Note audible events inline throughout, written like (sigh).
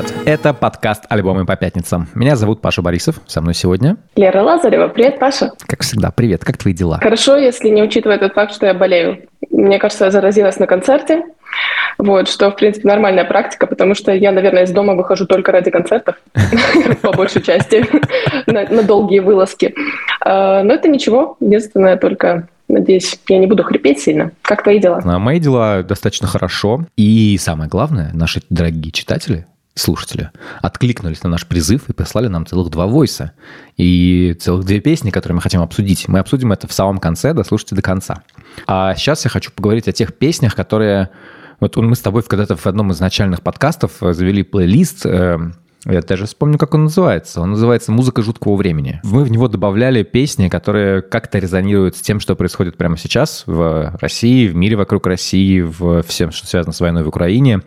Привет! Это подкаст «Альбомы по пятницам». Меня зовут Паша Борисов. Со мной сегодня... Лера Лазарева. Привет, Паша. Как всегда, привет. Как твои дела? Хорошо, если не учитывая тот факт, что я болею. Мне кажется, я заразилась на концерте. Вот, что, в принципе, нормальная практика, потому что я, наверное, из дома выхожу только ради концертов, (laughs) по большей части, (laughs) на долгие вылазки. А, но это ничего. Единственное, только Надеюсь, я не буду хрипеть сильно. Как твои дела? А, мои дела достаточно хорошо. И самое главное, наши дорогие читатели, слушатели, откликнулись на наш призыв и прислали нам целых два войса. И целых две песни, которые мы хотим обсудить. Мы обсудим это в самом конце, дослушайте до конца. А сейчас я хочу поговорить о тех песнях, которые... Вот мы с тобой когда-то в одном из начальных подкастов завели плейлист э, я даже вспомню, как он называется. Он называется «Музыка жуткого времени». Мы в него добавляли песни, которые как-то резонируют с тем, что происходит прямо сейчас в России, в мире вокруг России, в всем, что связано с войной в Украине,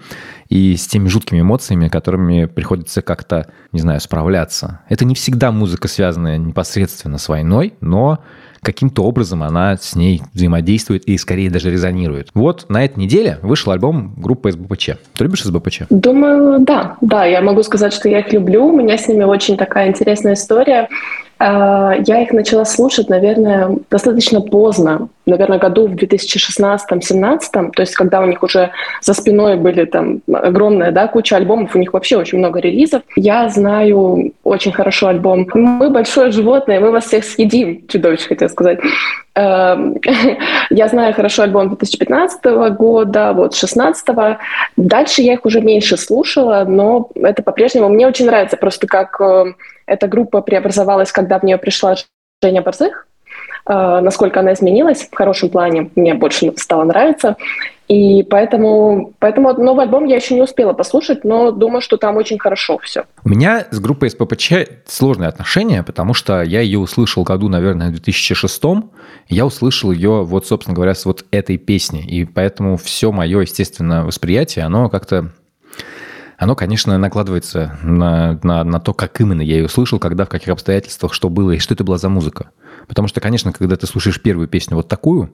и с теми жуткими эмоциями, которыми приходится как-то, не знаю, справляться. Это не всегда музыка, связанная непосредственно с войной, но каким-то образом она с ней взаимодействует и скорее даже резонирует. Вот на этой неделе вышел альбом группы СБПЧ. Ты любишь СБПЧ? Думаю, да. Да, я могу сказать, что я их люблю. У меня с ними очень такая интересная история. А, я их начала слушать, наверное, достаточно поздно, наверное, году в 2016-2017, то есть когда у них уже за спиной были там огромная да, куча альбомов, у них вообще очень много релизов. Я знаю очень хорошо альбом «Мы большое животное, мы вас всех съедим», чудовище хотел сказать. Эм, (laughs) я знаю хорошо альбом 2015 года, вот 16 -го. Дальше я их уже меньше слушала, но это по-прежнему мне очень нравится просто как э, эта группа преобразовалась, когда в нее пришла Женя Борзых, э, насколько она изменилась в хорошем плане, мне больше стало нравиться. И поэтому, поэтому новый альбом я еще не успела послушать, но думаю, что там очень хорошо все. У меня с группой СППЧ сложные отношения, потому что я ее услышал году, наверное, в 2006 я услышал ее, вот, собственно говоря, с вот этой песни. И поэтому все мое, естественно, восприятие, оно как-то оно, конечно, накладывается на, на, на то, как именно я ее услышал, когда, в каких обстоятельствах, что было и что это была за музыка. Потому что, конечно, когда ты слушаешь первую песню вот такую,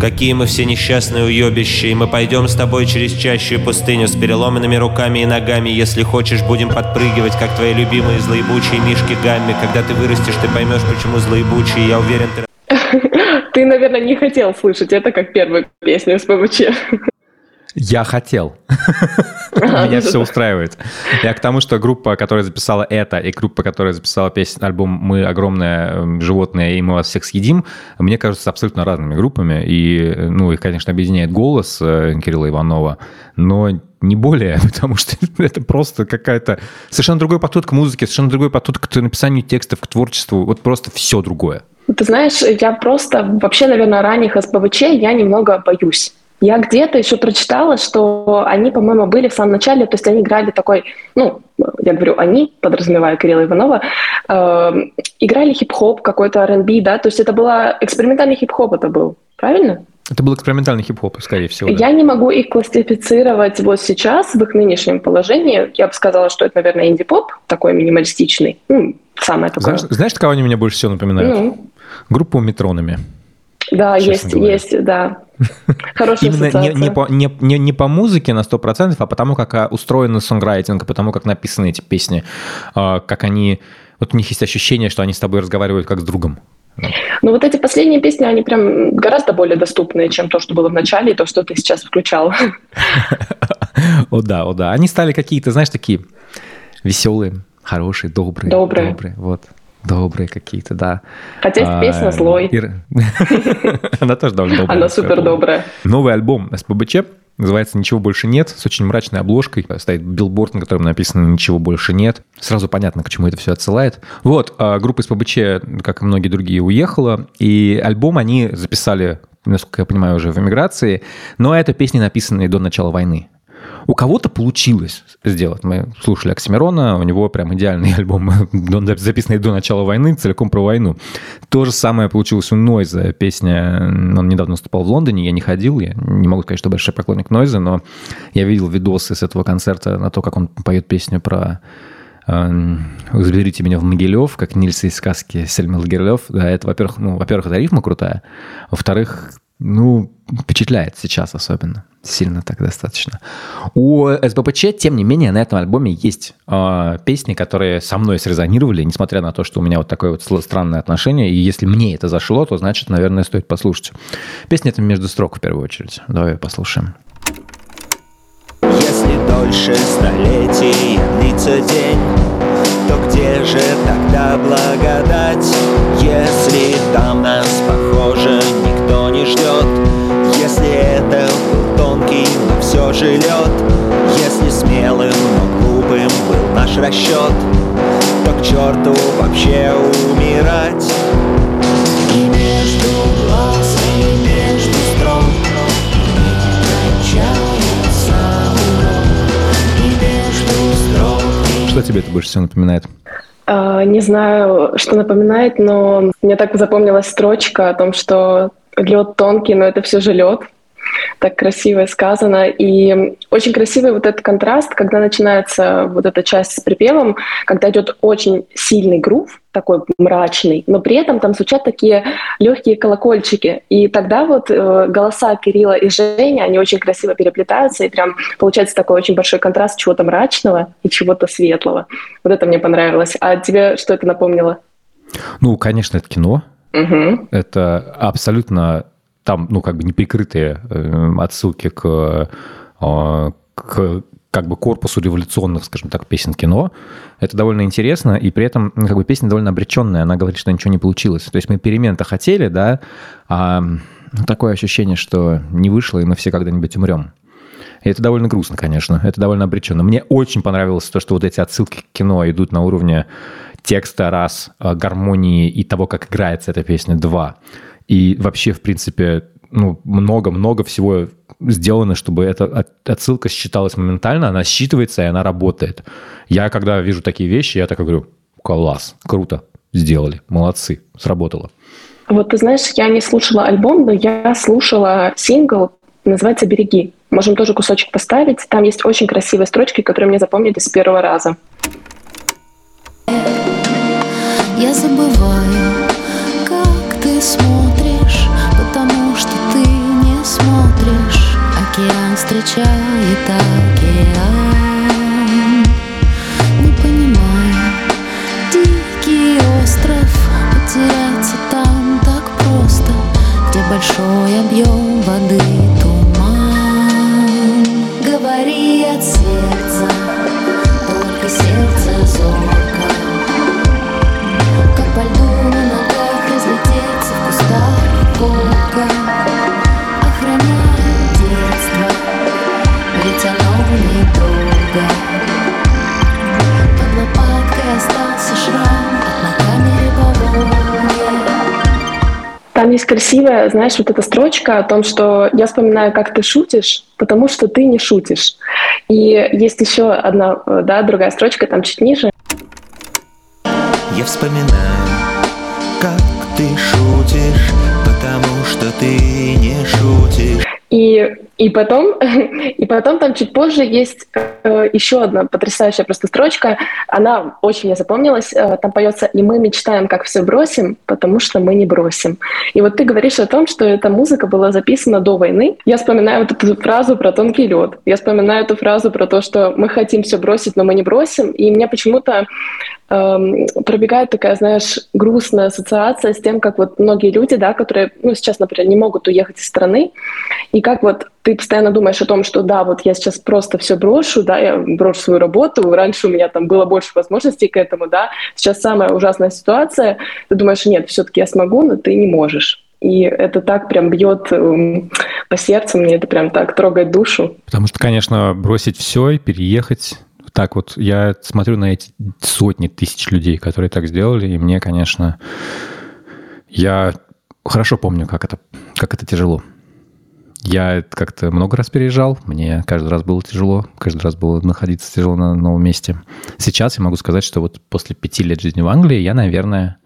Какие мы все несчастные уебища, и мы пойдем с тобой через чащую пустыню с переломанными руками и ногами. Если хочешь, будем подпрыгивать, как твои любимые злоебучие мишки Гамми. Когда ты вырастешь, ты поймешь, почему злоебучие. Я уверен, ты... (laughs) Ты, наверное, не хотел слышать это как первую песню с ПВЧ. Я хотел. (laughs) Меня все устраивает. Я к тому, что группа, которая записала это, и группа, которая записала песню, альбом «Мы огромное эм, животное, и мы вас всех съедим», мне кажется, абсолютно разными группами. И, ну, их, конечно, объединяет голос э, Кирилла Иванова, но не более, (laughs) потому что (laughs) это просто какая-то совершенно другой подход к музыке, совершенно другой подход к написанию текстов, к творчеству, вот просто все другое. Ты знаешь, я просто вообще, наверное, ранних СПВЧ я немного боюсь. Я где-то еще прочитала, что они, по-моему, были в самом начале, то есть они играли такой, ну, я говорю они, подразумевая Кирилла Иванова, э, играли хип-хоп, какой-то R&B, да, то есть это была экспериментальный хип-хоп это был, правильно? Это был экспериментальный хип-хоп, скорее всего. Да. Я не могу их классифицировать вот сейчас в их нынешнем положении. Я бы сказала, что это, наверное, инди-поп, такой минималистичный. Ну, самое такое. Знаешь, знаешь, кого они мне больше всего напоминают? Ну. Группу Метронами. Да, есть, говоря. есть, да. Хорошая Именно не, не, по, не, не, не по музыке на 100%, а потому как а, устроен сонграйтинг, потому как написаны эти песни, а, как они... Вот у них есть ощущение, что они с тобой разговаривают как с другом. Ну вот эти последние песни, они прям гораздо более доступные, чем то, что было в начале, и то, что ты сейчас включал. (laughs) О да, о да. Они стали какие-то, знаешь, такие веселые, хорошие, добрые. Добрые. Добрые, вот. Добрые какие-то, да. Хотя а, песня злой. (laughs) Она тоже довольно добрая. Она супер добрая. Новый альбом СПБЧ Называется «Ничего больше нет», с очень мрачной обложкой. Стоит билборд, на котором написано «Ничего больше нет». Сразу понятно, к чему это все отсылает. Вот, а группа СПБЧ, как и многие другие, уехала. И альбом они записали, насколько я понимаю, уже в эмиграции. Но это песни, написанные до начала войны. У кого-то получилось сделать. Мы слушали Оксимирона, у него прям идеальный (laughs) альбом, записанный до начала войны, целиком про войну. То же самое получилось у Нойза. Песня, он недавно выступал в Лондоне, я не ходил, я не могу сказать, что большой поклонник Нойза, но я видел видосы с этого концерта на то, как он поет песню про «Заберите меня в Могилев», как Нильс из сказки Сельмы Лагерлёв. Да, это, во-первых, ну, во-первых, это рифма крутая. Во-вторых, Ну, впечатляет сейчас особенно. Сильно так достаточно. У СБПЧ, тем не менее, на этом альбоме есть э, песни, которые со мной срезонировали, несмотря на то, что у меня вот такое вот странное отношение. И если мне это зашло, то значит, наверное, стоит послушать. Песня это между строк в первую очередь. Давай послушаем. Если дольше столетий длится день, то где же тогда благодать? Если там нас, похоже, никто не ждет, если это был все же лед, если смелым, но глупым был наш расчет, то к черту вообще умирать. И между глаз, и между строк Что тебе это больше всего напоминает? А, не знаю, что напоминает, но мне так запомнилась строчка о том, что лед тонкий, но это все же лед так красиво сказано. И очень красивый вот этот контраст, когда начинается вот эта часть с припевом, когда идет очень сильный грув, такой мрачный, но при этом там звучат такие легкие колокольчики. И тогда вот э, голоса Кирилла и Жени, они очень красиво переплетаются, и прям получается такой очень большой контраст чего-то мрачного и чего-то светлого. Вот это мне понравилось. А тебе что это напомнило? Ну, конечно, это кино. Угу. Это абсолютно там, ну, как бы неприкрытые э, отсылки к, э, к как бы корпусу революционных, скажем так, песен кино. Это довольно интересно, и при этом ну, как бы песня довольно обреченная. Она говорит, что ничего не получилось. То есть мы перемен-то хотели, да, а такое ощущение, что не вышло, и мы все когда-нибудь умрем. И это довольно грустно, конечно. Это довольно обреченно. Мне очень понравилось то, что вот эти отсылки к кино идут на уровне текста раз, э, гармонии и того, как играется эта песня два. И вообще, в принципе, ну, много-много всего сделано, чтобы эта отсылка считалась моментально, она считывается, и она работает. Я, когда вижу такие вещи, я так говорю, класс, круто, сделали, молодцы, сработало. Вот ты знаешь, я не слушала альбом, но я слушала сингл, называется «Береги». Можем тоже кусочек поставить. Там есть очень красивые строчки, которые мне запомнились с первого раза. Я забываю, ты смотришь, потому что ты не смотришь. Океан встречает океан. Не понимаю, дикий остров, потеряться там так просто, где большой объем воды туман. Говори от сердца, кустах колка, охраняет детство, ведь оно недолго. Под лопаткой остался шрам от на камере по Волге. Там есть красивая, знаешь, вот эта строчка о том, что я вспоминаю, как ты шутишь, потому что ты не шутишь. И есть еще одна, да, другая строчка, там чуть ниже. Я вспоминаю, как ты шутишь, что ты не шутишь. И, и, потом, (laughs) и потом там чуть позже есть э, еще одна потрясающая просто строчка. Она очень мне запомнилась. Э, там поется «И мы мечтаем, как все бросим, потому что мы не бросим». И вот ты говоришь о том, что эта музыка была записана до войны. Я вспоминаю вот эту фразу про тонкий лед. Я вспоминаю эту фразу про то, что мы хотим все бросить, но мы не бросим. И мне почему-то эм, пробегает такая, знаешь, грустная ассоциация с тем, как вот многие люди, да, которые, ну, сейчас, например, не могут уехать из страны, и как вот ты постоянно думаешь о том, что да, вот я сейчас просто все брошу, да, я брошу свою работу, раньше у меня там было больше возможностей к этому, да, сейчас самая ужасная ситуация, ты думаешь, нет, все-таки я смогу, но ты не можешь. И это так прям бьет эм, по сердцу, мне это прям так трогает душу. Потому что, конечно, бросить все и переехать так вот, я смотрю на эти сотни тысяч людей, которые так сделали, и мне, конечно, я хорошо помню, как это, как это тяжело. Я как-то много раз переезжал, мне каждый раз было тяжело, каждый раз было находиться тяжело на новом месте. Сейчас я могу сказать, что вот после пяти лет жизни в Англии я, наверное,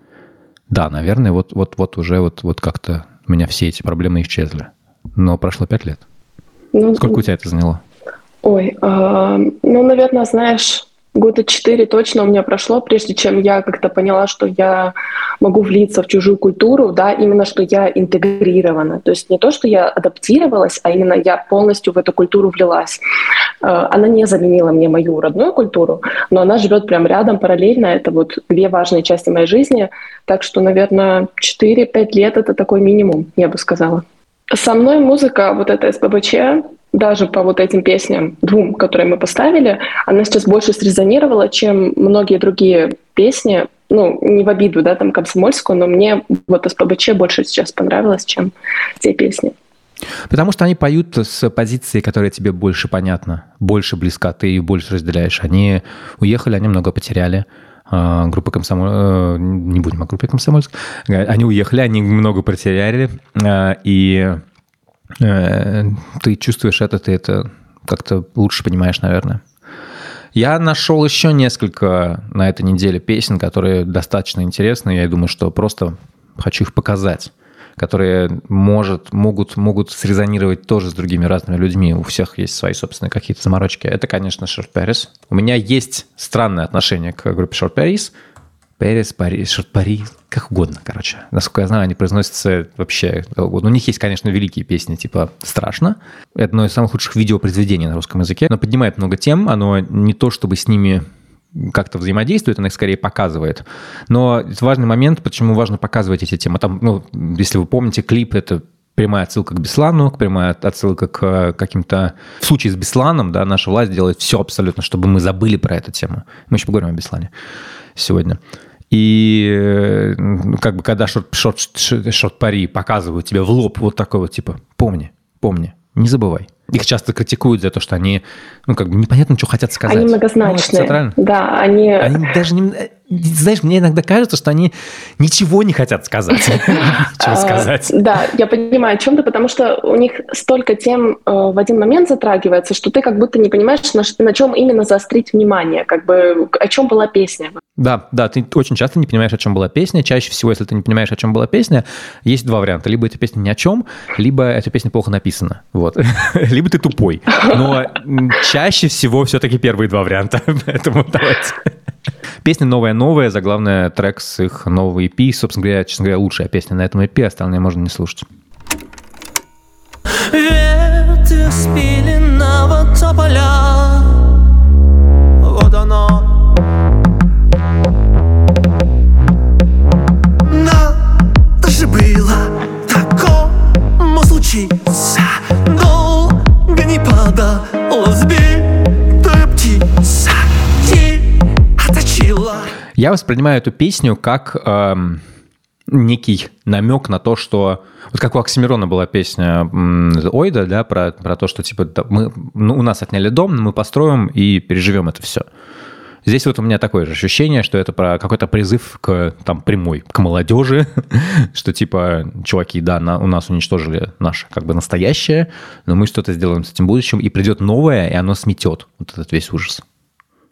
да, наверное, вот, вот, вот уже вот, вот как-то у меня все эти проблемы исчезли. Но прошло пять лет. Ну, Сколько у тебя это заняло? Ой, э, ну, наверное, знаешь, года четыре точно у меня прошло, прежде чем я как-то поняла, что я могу влиться в чужую культуру, да, именно что я интегрирована. То есть не то, что я адаптировалась, а именно я полностью в эту культуру влилась. Э, она не заменила мне мою родную культуру, но она живет прям рядом, параллельно. Это вот две важные части моей жизни. Так что, наверное, 4-5 лет — это такой минимум, я бы сказала. Со мной музыка, вот эта СПБЧ, даже по вот этим песням, двум, которые мы поставили, она сейчас больше срезонировала, чем многие другие песни. Ну, не в обиду, да, там, комсомольскую, но мне вот СПБЧ больше сейчас понравилось, чем те песни. Потому что они поют с позиции, которая тебе больше понятна, больше близка, ты ее больше разделяешь. Они уехали, они много потеряли. А, группа комсомол... Э, не будем о группе комсомольск. Они уехали, они много потеряли. А, и ты чувствуешь это, ты это как-то лучше понимаешь, наверное. Я нашел еще несколько на этой неделе песен, которые достаточно интересны. Я думаю, что просто хочу их показать которые может, могут, могут срезонировать тоже с другими разными людьми. У всех есть свои собственные какие-то заморочки. Это, конечно, Short Paris. У меня есть странное отношение к группе Short Paris. Paris, Paris, Short Paris, как угодно, короче. Насколько я знаю, они произносятся вообще... У них есть, конечно, великие песни, типа «Страшно». Это одно из самых лучших видеопроизведений на русском языке. Оно поднимает много тем, оно не то, чтобы с ними как-то взаимодействует, она их скорее показывает. Но важный момент, почему важно показывать эти темы. Там, ну, если вы помните, клип — это прямая отсылка к Беслану, прямая отсылка к каким-то... В случае с Бесланом, да, наша власть делает все абсолютно, чтобы мы забыли про эту тему. Мы еще поговорим о Беслане сегодня. И ну, как бы когда шорт-пари показывают тебе в лоб вот такой вот, типа, помни, помни, не забывай. Их часто критикуют за то, что они, ну, как бы непонятно, что хотят сказать. Они многозначные. Ну, да, они... Они даже не... Знаешь, мне иногда кажется, что они ничего не хотят сказать. (laughs) Чего а, сказать. Да, я понимаю, о чем ты, потому что у них столько тем э, в один момент затрагивается, что ты как будто не понимаешь, на чем именно заострить внимание, как бы о чем была песня. Да, да, ты очень часто не понимаешь, о чем была песня. Чаще всего, если ты не понимаешь, о чем была песня, есть два варианта. Либо эта песня ни о чем, либо эта песня плохо написана. Вот. (laughs) либо ты тупой. Но чаще всего все-таки первые два варианта. (laughs) Поэтому давайте. Песня новая-новая, заглавная трек с их нового EP. Собственно говоря, честно говоря, лучшая песня на этом EP, остальные можно не слушать. Ветви спиленного тополя Вот оно случится Долго не падала Я воспринимаю эту песню как эм, некий намек на то, что... Вот как у Оксимирона была песня Ойда, да, про, про то, что типа мы, ну, у нас отняли дом, мы построим и переживем это все. Здесь вот у меня такое же ощущение, что это про какой-то призыв к там прямой, к молодежи, (laughs) что типа, чуваки, да, на, у нас уничтожили наше как бы настоящее, но мы что-то сделаем с этим будущим, и придет новое, и оно сметет вот этот весь ужас.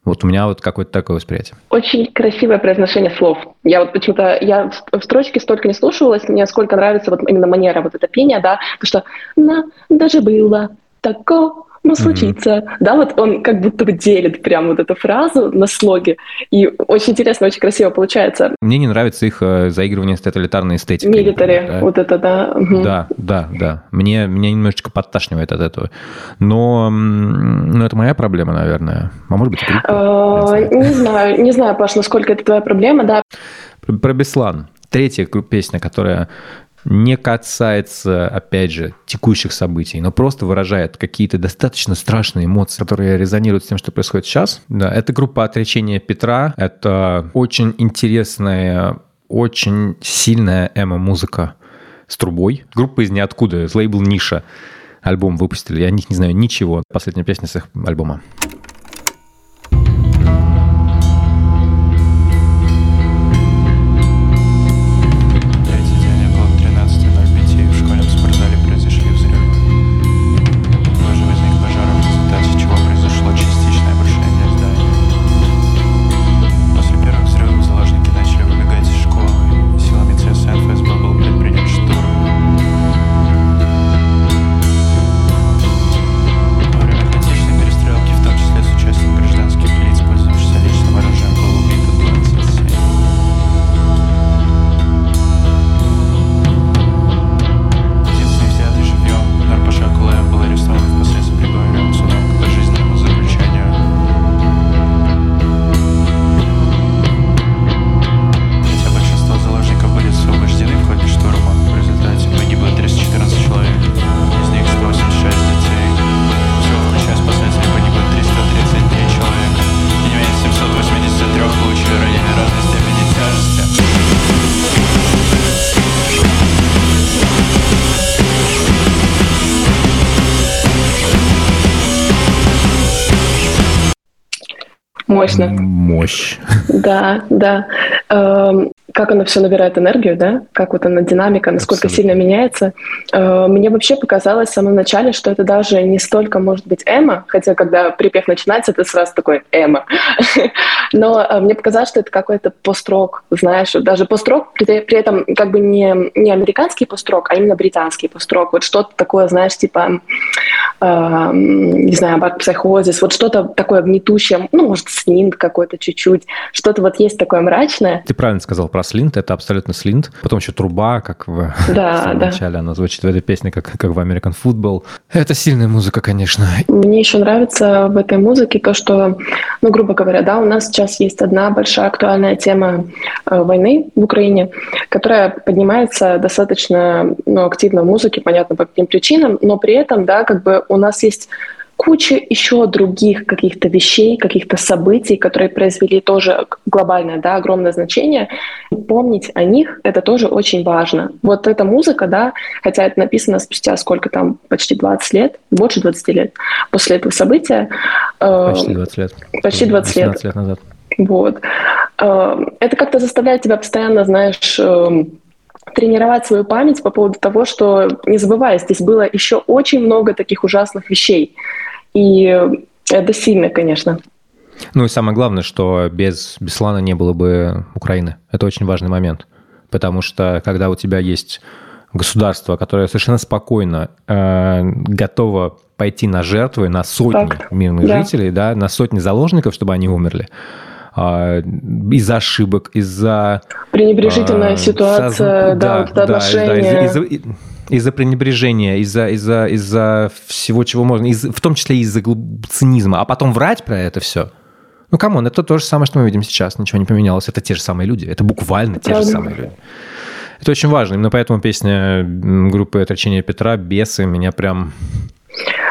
Вот у меня вот какое-то такое восприятие. Очень красивое произношение слов. Я вот почему-то, я в строчке столько не слушалась, мне сколько нравится вот именно манера вот это пения, да, потому что на, даже было такое ну, случится. Mm-hmm. Да, вот он как будто бы делит прям вот эту фразу на слоге. И очень интересно, очень красиво получается. Мне не нравится их э, заигрывание с тоталитарной эстетикой. Милитари, да? вот это, да. Угу. Да, да, да. Мне, меня немножечко подташнивает от этого. Но ну, это моя проблема, наверное. А может быть, а, Не знаю, не знаю, Паш, насколько это твоя проблема, да. Про Беслан. Третья песня, которая не касается, опять же, текущих событий, но просто выражает какие-то достаточно страшные эмоции, которые резонируют с тем, что происходит сейчас. Да, это группа «Отречение Петра». Это очень интересная, очень сильная эмо-музыка с трубой. Группа из ниоткуда, с лейбл «Ниша». Альбом выпустили, я о них не знаю ничего. Последняя песня с их альбома. Мощно. Мощь. Да, да. Эм, как оно все набирает энергию, да? Как вот она динамика, насколько Абсолютно. сильно меняется. Э, Мне вообще показалось в самом начале, что это даже не столько может быть эмо, хотя когда припев начинается, ты сразу такой эмо. (laughs) Но э, мне показалось, что это какой-то пост-рок, знаешь, даже пост-рок, при, при этом как бы не, не американский пост-рок, а именно британский пост-рок. Вот что-то такое, знаешь, типа, э, не знаю, Психозис, вот что-то такое гнетущее, ну, может, слинт какой-то чуть-чуть, что-то вот есть такое мрачное. Ты правильно сказал про слинт, это абсолютно слинт. Потом еще труба, как в, Да, (laughs) в самом да. начале, она звучит в этой песне, как, как в American Football. Это сильная музыка, конечно. Мне еще нравится в этой музыке то, что, ну, грубо говоря, да, у нас сейчас есть одна большая актуальная тема э, войны в Украине, которая поднимается достаточно ну, активно в музыке, понятно, по каким причинам, но при этом, да, как бы у нас есть куча еще других каких-то вещей, каких-то событий, которые произвели тоже глобальное, да, огромное значение. Помнить о них — это тоже очень важно. Вот эта музыка, да, хотя это написано спустя сколько там, почти 20 лет, больше 20 лет после этого события. э, Почти 20 лет. Почти 20 лет. 18 лет назад. Вот. Э, Это как-то заставляет тебя постоянно, знаешь, э, тренировать свою память по поводу того, что, не забывай, здесь было еще очень много таких ужасных вещей. И это сильно, конечно. Ну и самое главное, что без Беслана не было бы Украины. Это очень важный момент. Потому что когда у тебя есть государство, которое совершенно спокойно э, готово пойти на жертвы, на сотни Так, мирных да. жителей, да, на сотни заложников, чтобы они умерли, а, из-за ошибок, из-за... Пренебрежительная а, ситуация, созн- да, вот это да, отношение. из-за- из-за- из-за пренебрежения, из-за, из-за, из-за всего, чего можно, из- в том числе из-за цинизма, а потом врать про это все. Ну, come on, это то же самое, что мы видим сейчас, ничего не поменялось. Это те же самые люди, это буквально те же Правда. самые люди. Это очень важно. Именно поэтому песня группы «Отречение Петра» «Бесы» меня прям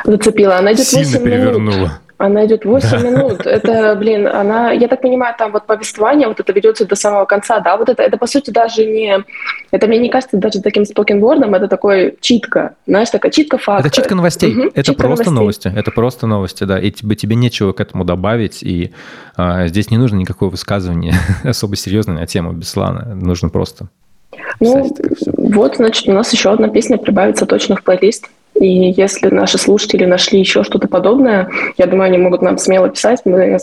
Зацепила. Она идет сильно 8 минут. перевернула. Она идет 8 минут. Это, блин, она, я так понимаю, там вот повествование, вот это ведется до самого конца, да, вот это, это по сути даже не, это мне не кажется даже таким спокенвордом, это такой читка, знаешь, такая читка факта. Это читка новостей. Мгм, это читка просто новостей. новости. Это просто новости, да. И тебе, тебе нечего к этому добавить. И а, здесь не нужно никакого высказывания (laughs) особо серьезное на тему Беслана. Нужно просто Ну, вот, значит, у нас еще одна песня прибавится точно в плейлист. И если наши слушатели нашли еще что-то подобное, я думаю, они могут нам смело писать. Мы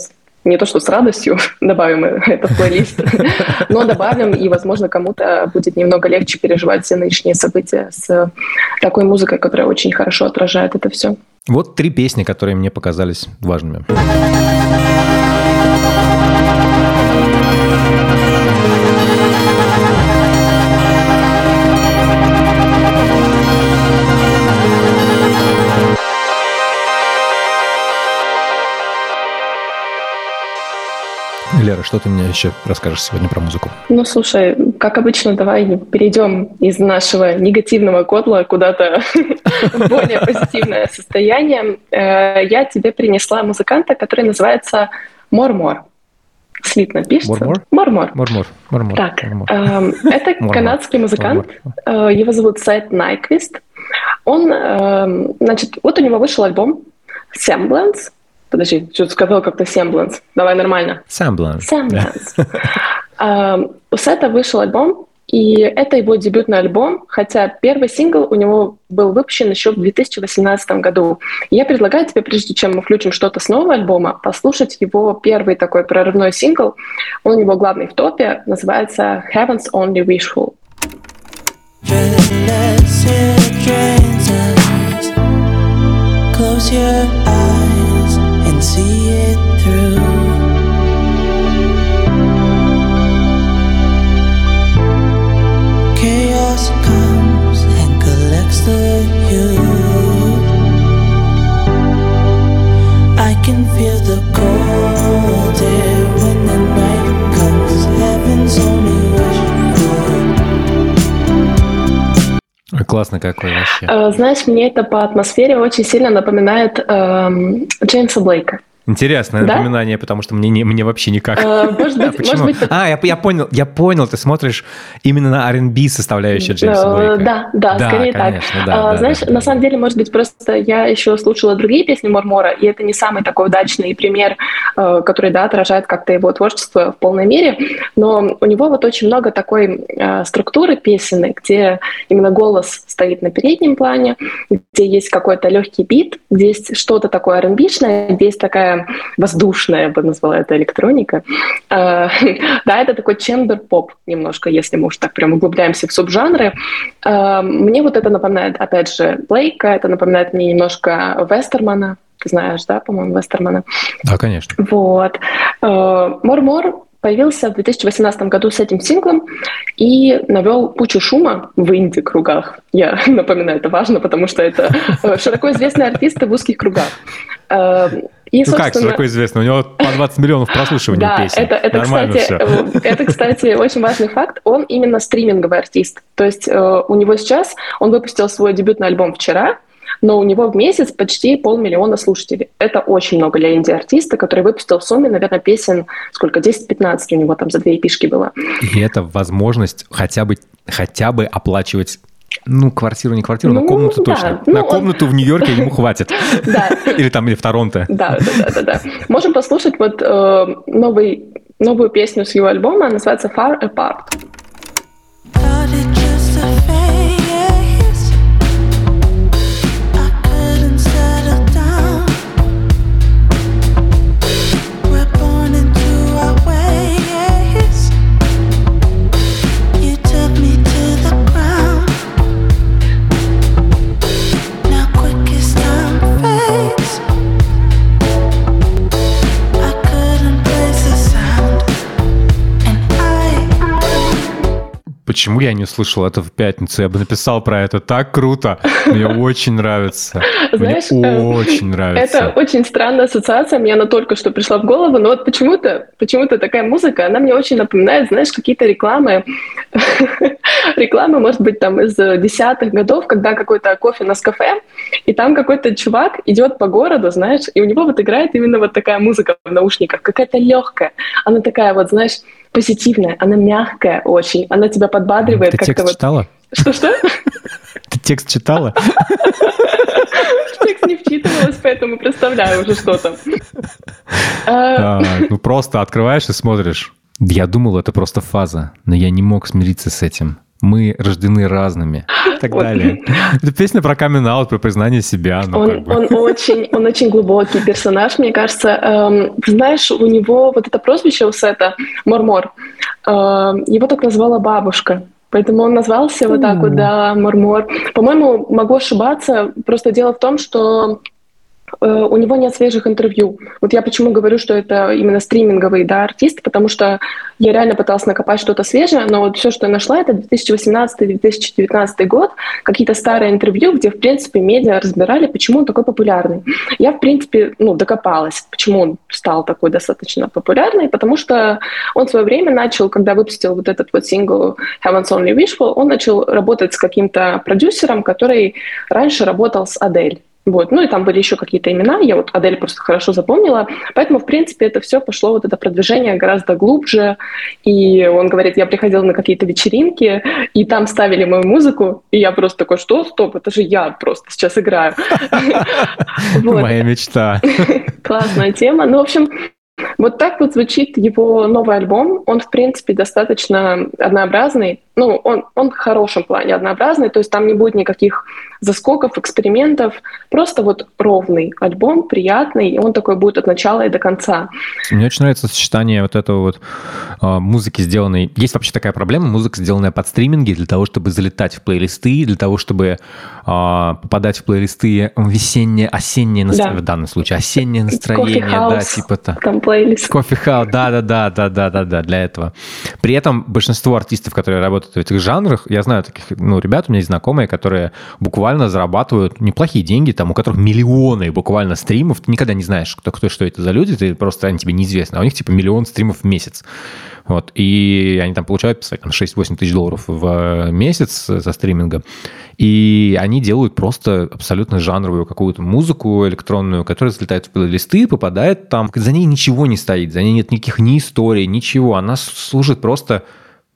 не то что с радостью (laughs) добавим это в плейлист, (laughs) но добавим, и, возможно, кому-то будет немного легче переживать все нынешние события с такой музыкой, которая очень хорошо отражает это все. Вот три песни, которые мне показались важными. Лера, что ты мне еще расскажешь сегодня про музыку? Ну, слушай, как обычно, давай перейдем из нашего негативного котла куда-то (laughs) в более позитивное состояние. Э, Я тебе принесла музыканта, который называется Мормор. Слитно пишется. Мормор? Мормор. Мормор. Так, эм, это канадский музыкант. Э, Его зовут Сайт Найквист. Он, эм, значит, вот у него вышел альбом Semblance. Подожди, что-то сказал как-то Semblance. Давай нормально. Semblance. Semblance. (laughs) Эм, У Сета вышел альбом, и это его дебютный альбом, хотя первый сингл у него был выпущен еще в 2018 году. И Я предлагаю тебе, прежде чем мы включим что-то с нового альбома, послушать его первый такой прорывной сингл. Он у него главный в топе, называется «Heaven's Only Wishful». Close your eyes see it through. Chaos comes and collects the youth. Классно какой вообще. Э, Знаешь, мне это по атмосфере очень сильно напоминает эм, Джеймса Блейка. Интересное Да? напоминание, потому что мне, не, мне вообще никак. Э, Может (laughs) А быть, почему? может быть, А, я, я понял, я понял, ты смотришь именно на R&B составляющую Джеймса Э, Блейка. Да, да, Да, скорее конечно, так. да, А, да, Знаешь, да, да. на самом деле, может быть, просто я еще слушала другие песни Мормора, и это не самый такой удачный пример, э, который, да, отражает как-то его творчество в полной мере, но у него вот очень много такой структуры песенной, где именно голос стоит на переднем плане, где есть какой-то легкий бит, где есть что-то такое R&B-шное, где есть такая воздушная, я бы назвала это электроника. Э, (laughs) Да, это такой чембер-поп немножко, если мы уж так прям углубляемся в субжанры. Э, Мне вот это напоминает, опять же, Блейка, это напоминает мне немножко Вестермана. Ты знаешь, да, по-моему, Вестермана? Да, конечно. Вот. Э, Мор-Мор появился в 2018 году с этим синглом и навел кучу шума в инди-кругах. Я (laughs) напоминаю, это важно, потому что это широко известные артисты в узких кругах. И, Ну как, собственно, широко известно, у него по 20 миллионов прослушиваний да, песен. это, это, Нормально кстати, все. э, это, кстати, очень важный факт. Он именно стриминговый артист. То есть э, у него сейчас, он выпустил свой дебютный альбом вчера, но у него в месяц почти полмиллиона слушателей. Это очень много для инди-артиста, который выпустил в сумме, наверное, песен, сколько, 10-15 у него там за две эпишки было. И это возможность хотя бы, хотя бы оплачивать ну, квартиру, не квартиру, но Ну, комнату да. точно. Ну, На он- комнату в Нью-Йорке ему хватит. (laughs) Да, Или там, или в Торонто. да, да, да, да, да. Можем послушать вот э, новый, новую песню с его альбома, называется Far Apart. Thought it just a Почему я не услышал это в пятницу? Я бы написал про это. Так круто. Мне очень нравится. Мне Знаешь, э, очень нравится. Это очень странная ассоциация, мне она только что пришла в голову, но вот почему-то почему-то такая музыка, она мне очень напоминает, знаешь, какие-то рекламы, (laughs) рекламы, может быть, там из десятых годов, когда какой-то кофе на кафе, и там какой-то чувак идет по городу, знаешь, и у него вот играет именно вот такая музыка в наушниках, какая-то легкая, она такая вот, знаешь, позитивная, она мягкая очень, она тебя подбадривает Ты текст вот. читала? Что-что? (laughs) Ты текст читала? (laughs) Текст не вчитывалась, поэтому представляю уже что там. (laughs) А, Ну, просто открываешь и смотришь. Я думал, это просто фаза, но я не мог смириться с этим. Мы рождены разными. И (laughs) так Вот. далее. Это песня про камин про признание себя. Ну, Он, как бы. он очень, он очень глубокий персонаж, мне кажется. Эм, знаешь, у него вот это прозвище у Сета Мормор. эм, его так назвала бабушка. Поэтому он назвался вот так вот, да, Мормор. По-моему, могу ошибаться. Просто дело в том, что э, у него нет свежих интервью. Вот я почему говорю, что это именно стриминговый да, артист, потому что я реально пыталась накопать что-то свежее, но вот все, что я нашла, это 2018-2019 год, какие-то старые интервью, где, в принципе, медиа разбирали, почему он такой популярный. Я, в принципе, ну, докопалась, почему он стал такой достаточно популярный, потому что он в свое время начал, когда выпустил вот этот вот сингл Heaven's Only Wishful, он начал работать с каким-то продюсером, который раньше работал с Адель. Вот. Ну и там были еще какие-то имена, я вот Адель просто хорошо запомнила. Поэтому, в принципе, это все пошло, вот это продвижение гораздо глубже. И он говорит, я приходил на какие-то вечеринки, и там ставили мою музыку, и я просто такой, что, стоп, это же я просто сейчас играю. (laughs) Моя мечта. (laughs) Классная тема. Ну, в общем, вот так вот звучит его новый альбом. Он, в принципе, достаточно однообразный. Ну, он, он в хорошем плане однообразный, то есть там не будет никаких заскоков, экспериментов. Просто вот ровный альбом, приятный, и он такой будет от начала и до конца. Мне очень нравится сочетание вот этого вот а, музыки, сделанной... Есть вообще такая проблема, музыка, сделанная под стриминги, для того, чтобы залетать в плейлисты, для того, чтобы а, попадать в плейлисты весеннее, осеннее настроение, Да. в данном случае, осеннее настроение, да, типа то Там плейлист. Кофе хаус, да, да, да, да, да, да, да, для этого. При этом большинство артистов, которые работают работает в этих жанрах. Я знаю таких, ну, ребят, у меня есть знакомые, которые буквально зарабатывают неплохие деньги, там, у которых миллионы буквально стримов. Ты никогда не знаешь, кто, кто что это за люди, ты просто они тебе неизвестны. А у них типа миллион стримов в месяц. Вот. И они там получают, писать, 6-8 тысяч долларов в месяц за стримингом. И они делают просто абсолютно жанровую какую-то музыку электронную, которая залетает в плейлисты, попадает там. За ней ничего не стоит, за ней нет никаких ни историй, ничего. Она служит просто...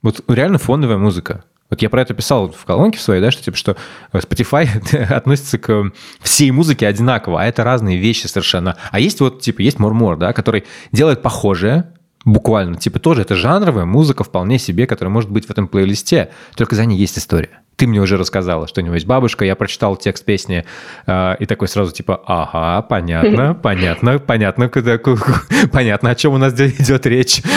Вот реально фоновая музыка. Вот я про это писал в колонке своей, да, что типа, что Spotify (laughs) относится к всей музыке одинаково, а это разные вещи совершенно. А есть вот, типа, есть Мурмур, да, который делает похожее, буквально, типа, тоже это жанровая музыка вполне себе, которая может быть в этом плейлисте, только за ней есть история. Ты мне уже рассказала, что у него есть бабушка, я прочитал текст песни э, и такой сразу типа, ага, понятно, (laughs) понятно, понятно, куда, понятно, о чем у нас здесь идет речь. (laughs)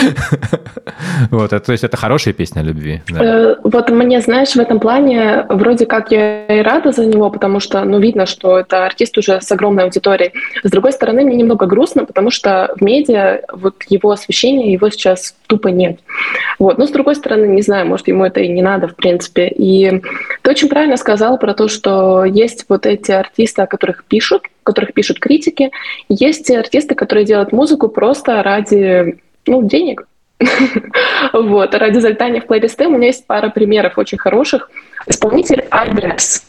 Вот, то есть это хорошая песня о любви. Э, вот мне, знаешь, в этом плане вроде как я и рада за него, потому что, ну, видно, что это артист уже с огромной аудиторией. С другой стороны, мне немного грустно, потому что в медиа вот его освещения, его сейчас тупо нет. Вот. Но с другой стороны, не знаю, может, ему это и не надо, в принципе. И ты очень правильно сказал про то, что есть вот эти артисты, о которых пишут, о которых пишут критики, есть артисты, которые делают музыку просто ради ну, денег. (laughs) Вот, ради залетания в плейлисты у меня есть пара примеров очень хороших. Исполнитель Альбрекс.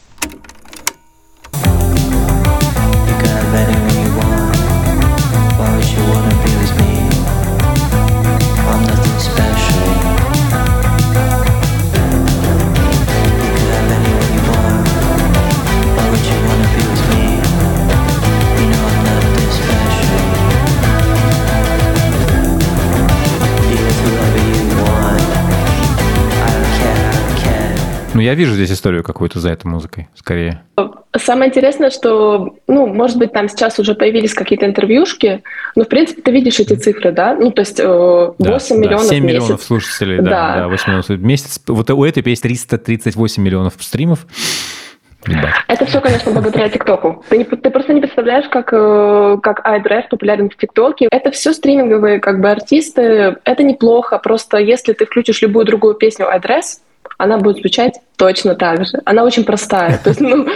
Я вижу здесь историю какую-то за этой музыкой, скорее. Самое интересное, что, ну, может быть, там сейчас уже появились какие-то интервьюшки, но, в принципе, ты видишь эти цифры, да? Ну, то есть 8 да, миллионов да, 7 в месяц. миллионов слушателей, да, да, да 8 миллионов в месяц. Вот у этой есть 338 миллионов стримов. Ребят. Это все, конечно, благодаря ТикТоку. Ты, не, ты просто не представляешь, как, э, как iDrive популярен в ТикТоке. Это все стриминговые как бы артисты. Это неплохо. Просто если ты включишь любую другую песню iDress, она будет звучать точно так же. Она очень простая. То есть, ну,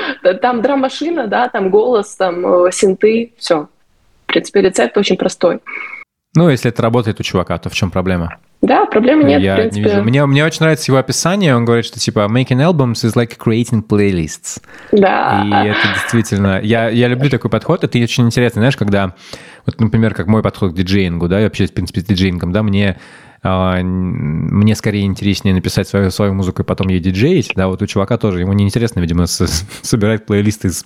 там драм-машина, да, там голос, там э, синты, все. В принципе, рецепт очень простой. Ну, если это работает у чувака, то в чем проблема? Да, проблемы нет, я в принципе. Не вижу. Мне, мне очень нравится его описание. Он говорит, что типа making albums is like creating playlists. Да. И это действительно... Я, я люблю такой подход. Это очень интересно, знаешь, когда... Вот, например, как мой подход к диджеингу, да, я вообще, в принципе, с диджеингом, да, мне мне скорее интереснее написать свою, свою музыку и потом ей диджеить. Да, вот у чувака тоже, ему неинтересно, видимо, собирать плейлисты из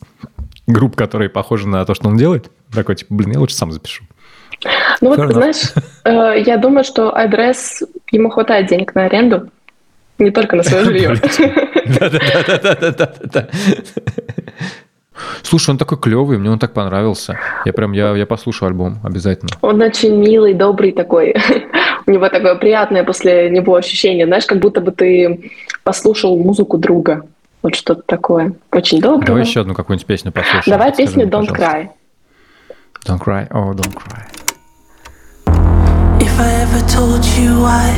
групп, которые похожи на то, что он делает. Такой, типа, блин, я лучше сам запишу. Ну вот, знаешь, э, я думаю, что адрес, ему хватает денег на аренду, не только на свое жилье. Слушай, он такой клевый, мне он так понравился. Я прям, я, я послушаю альбом обязательно. Он очень милый, добрый такой. У него такое приятное после него ощущение, знаешь, как будто бы ты послушал музыку друга. Вот что-то такое. Очень доброе. Давай еще одну какую-нибудь песню послушаем. Давай песню Don't Cry. Don't cry, oh, don't cry. If I ever told you why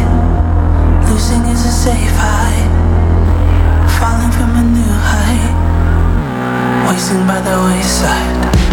losing is a safe high, falling from a new height, wasting by the wayside,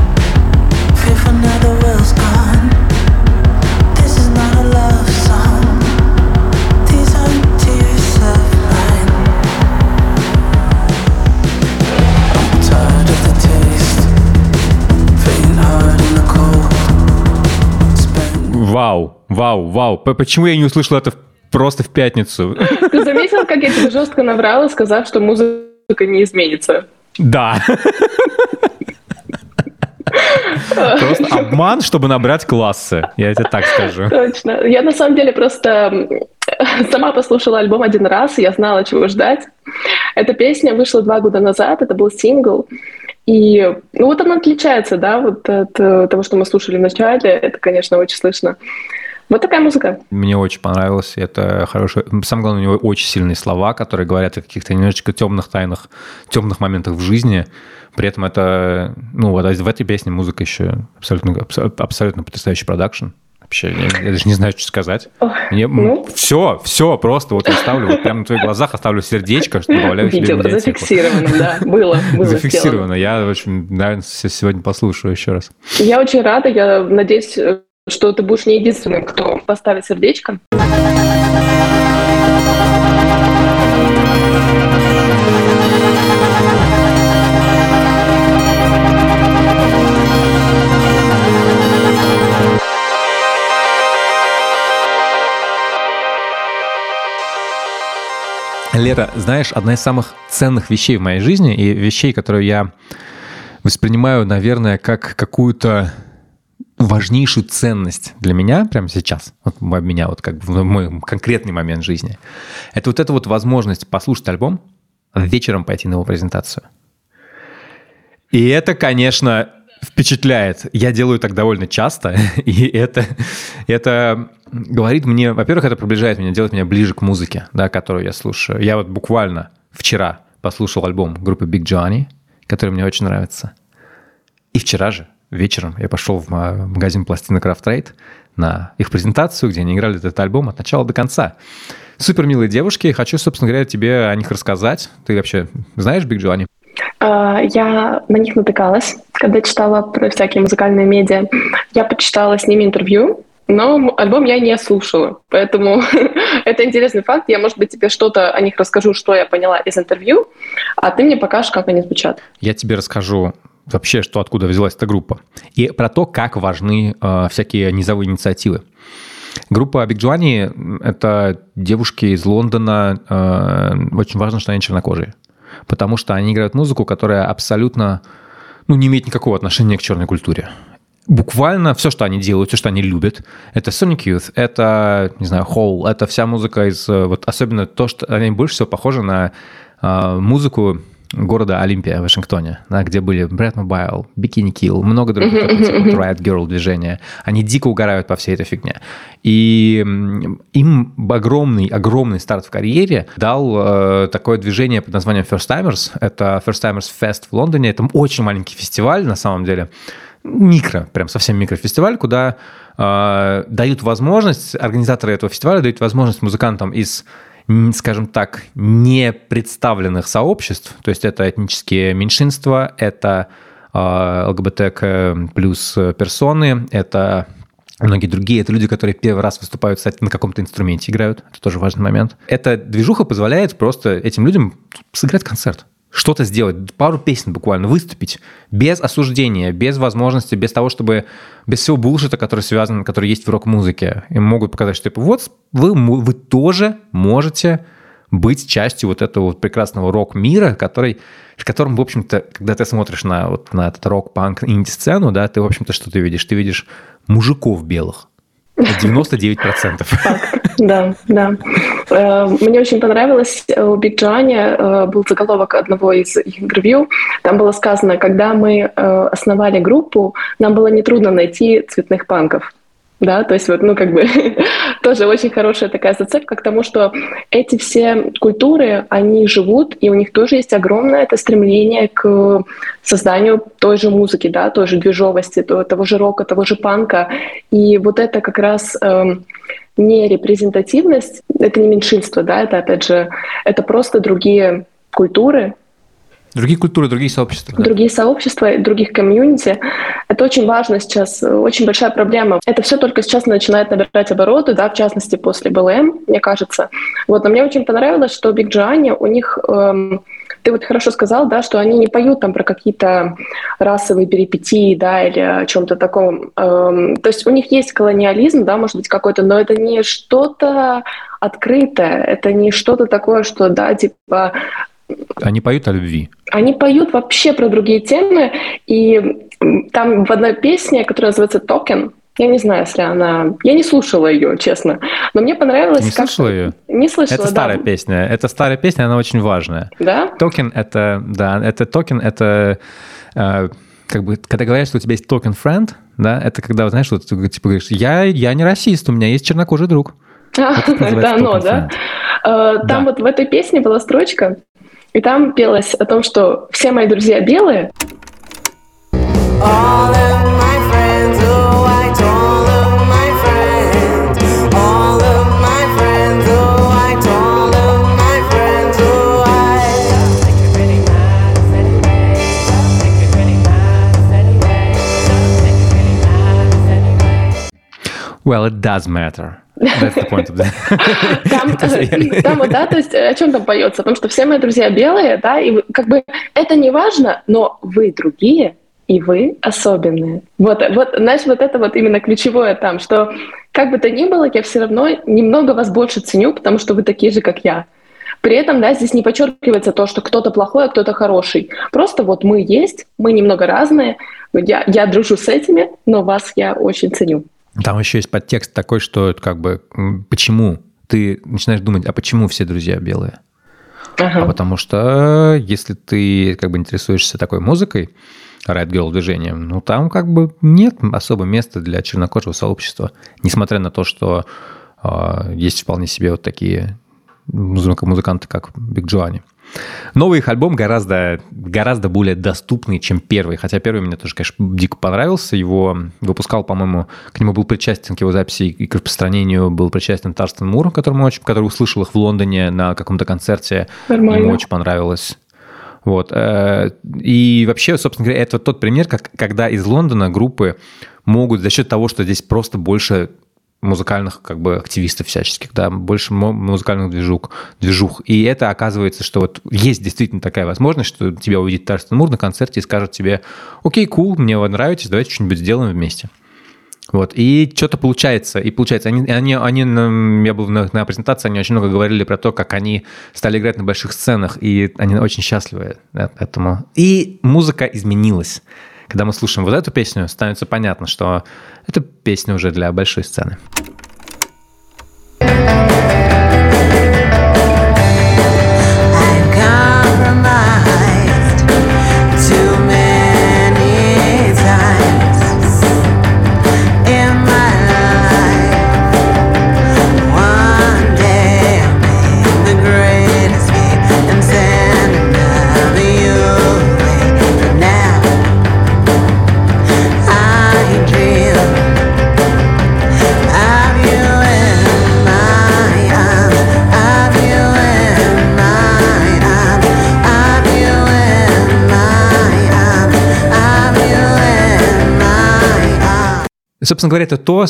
Вау, вау, вау. Почему я не услышал это просто в пятницу? Ты заметил, как я тебе жестко наврала, сказав, что музыка не изменится? Да. Просто обман, чтобы набрать классы. Я тебе так скажу. Точно. Я на самом деле просто сама послушала альбом один раз, и я знала, чего ждать. Эта песня вышла два года назад, это был сингл. И ну вот она отличается, да, вот от э, того, что мы слушали в начале. Это, конечно, очень слышно. Вот такая музыка. Мне очень понравилось. Это хорошее. Самое главное, у него очень сильные слова, которые говорят о каких-то немножечко темных тайнах, темных моментах в жизни. При этом это, ну, вот в этой песне музыка еще абсолютно, абсо- абсолютно потрясающий продакшн. Вообще. Я, я даже не знаю, что сказать. Мне, ну. Все, все, просто вот я ставлю, вот прямо на твоих глазах оставлю сердечко, что добавляю себе Видео медиатеку. зафиксировано, да, было, (laughs) было. Зафиксировано. Я, общем, наверное, сегодня послушаю еще раз. Я очень рада, я надеюсь, э, что ты будешь не единственным, кто поставит сердечко. Лера, знаешь, одна из самых ценных вещей в моей жизни и вещей, которые я воспринимаю, наверное, как какую-то важнейшую ценность для меня прямо сейчас, вот меня вот как бы в мой конкретный момент жизни, это вот эта вот возможность послушать альбом, вечером пойти на его презентацию. И это, конечно, впечатляет. Я делаю так довольно часто, (laughs) и это, это говорит мне, во-первых, это приближает меня, делает меня ближе к музыке, да, которую я слушаю. Я вот буквально вчера послушал альбом группы Big Johnny, который мне очень нравится. И вчера же вечером я пошел в ма- магазин пластинок Craft Trade на их презентацию, где они играли этот альбом от начала до конца. Супер милые девушки. Хочу, собственно говоря, тебе о них рассказать. Ты вообще знаешь Big Johnny? А, Я на них натыкалась, когда читала про всякие музыкальные медиа. Я почитала с ними интервью, но альбом я не слушала. Поэтому (laughs) это интересный факт. Я, может быть, тебе что-то о них расскажу, что я поняла из интервью, а ты мне покажешь, как они звучат. Я тебе расскажу вообще, что откуда взялась эта группа. И про то, как важны э, всякие низовые инициативы. Группа Big Johnny – это девушки из Лондона. э, очень важно, что они чернокожие. Потому что они играют музыку, которая абсолютно ну, не имеет никакого отношения к черной культуре. Буквально все, что они делают, все, что они любят, это Sonic Youth, это, не знаю, Hole, это вся музыка из... э, Вот особенно то, что они больше всего похожи на э, музыку города Олимпия в Вашингтоне, да, где были Bratmobile, Bikini Kill, много других, типа вот Riot Grrrl движения. Они дико угорают по всей этой фигне. И им огромный, огромный старт в карьере дал э, такое движение под названием First Timers. Это First Timers Fest в Лондоне. Это очень маленький фестиваль, на самом деле. Микро, прям совсем микрофестиваль, куда э, дают возможность, организаторы этого фестиваля дают возможность музыкантам из скажем так, не представленных сообществ, то есть это этнические меньшинства, это э, ЛГБТК плюс персоны, это многие другие, это люди, которые первый раз выступают, кстати, на каком-то инструменте играют, это тоже важный момент. Эта движуха позволяет просто этим людям сыграть концерт, что-то сделать, пару песен буквально, выступить, без осуждения, без возможности, без того, чтобы, без всего булшита, который связан, который есть в рок-музыке. Им могут показать, что типа, вот вы, вы тоже можете быть частью вот этого вот прекрасного рок-мира, который, в котором, в общем-то, когда ты смотришь на, вот, на этот рок-панк инди-сцену, да, ты, в общем-то, что ты видишь? Ты видишь мужиков белых. 99%. Да, да. Э, Мне очень понравилось э, у Биг Джоани э, был заголовок одного из интервью. Там было сказано, когда мы основали группу, нам было нетрудно найти цветных панков. Да, то есть вот, ну, как бы, (laughs) тоже очень хорошая такая зацепка к тому, что эти все культуры, они живут, и у них тоже есть огромное это стремление к созданию той же музыки, да, той же движовости, то- того же рока, того же панка. И вот это как раз эм, не репрезентативность, это не меньшинство, да, это опять же, это просто другие культуры, Другие культуры, другие сообщества. да. другие сообщества, других комьюнити. Это очень важно сейчас, очень большая проблема. Это все только сейчас начинает набирать обороты, да, в частности после БЛМ, мне кажется. Вот, но мне очень понравилось, что Биг Джоанни, у них, эм, ты вот хорошо сказал, да, что они не поют там про какие-то расовые перипетии, да, или о чем-то таком. Эм, то есть у них есть колониализм, да, может быть, какой-то, но это не что-то открытое, это не что-то такое, что, да, типа Они поют о любви. они поют вообще про другие темы, и там в одной песне, которая называется «Token», я не знаю, если она... Я не слушала ее, честно, но мне понравилось... Не как- слышала ее? Не слышала, Это да. старая песня. Это старая песня, она очень важная. Да? Токен это, да, это токен, это э, как бы, когда говорят, что у тебя есть token friend, да, это когда, знаешь, вот ты типа говоришь, я, я не расист, у меня есть чернокожий друг. (laughs) А, Это называется Это оно, да? friend. Э, Там Да. вот в этой песне была строчка, и там пелось о том, что все мои друзья белые. Well, it does matter. That's the point of that. (laughs) Там, (laughs) да, то есть э, о чем там поется? О том, что все мои друзья белые, да, и как бы это не важно, но вы другие, и вы особенные. Вот, вот, знаешь, вот это вот именно ключевое там, что как бы то ни было, я все равно немного вас больше ценю, потому что вы такие же, как я. При этом, да, здесь не подчеркивается то, что кто-то плохой, а кто-то хороший. Просто вот мы есть, мы немного разные. Я, я дружу с этими, но вас я очень ценю. Там еще есть подтекст такой, что это как бы почему ты начинаешь думать, а почему все друзья белые? Ага. А потому что если ты как бы интересуешься такой музыкой, Riot Girl движением, ну там как бы нет особо места для чернокожего сообщества, несмотря на то, что а, есть вполне себе вот такие музыка- музыканты, как Биг Джоани. Новый их альбом гораздо, гораздо более доступный, чем первый. Хотя первый мне тоже, конечно, дико понравился. Его выпускал, по-моему, к нему был причастен, к его записи и к распространению был причастен Тарстен Мур, которому очень, который услышал их в Лондоне на каком-то концерте. Нормально. Ему очень понравилось. Вот. э, И вообще, собственно говоря, это тот пример, как, когда из Лондона группы могут за счет того, что здесь просто больше музыкальных как бы активистов всяческих, да, больше музыкальных движух, движух. И это оказывается, что вот есть действительно такая возможность, что тебя увидит Тарстен Мур на концерте и скажет тебе, окей, кул, мне вы нравитесь, давайте что-нибудь сделаем вместе. Вот, и что-то получается, и получается. Они, они, они, я был на, на презентации, они очень много говорили про то, как они стали играть на больших сценах, и они очень счастливы от этому. И музыка изменилась. Когда мы слушаем вот эту песню, становится понятно, что это песня уже для большой сцены. I've Собственно говоря, это то,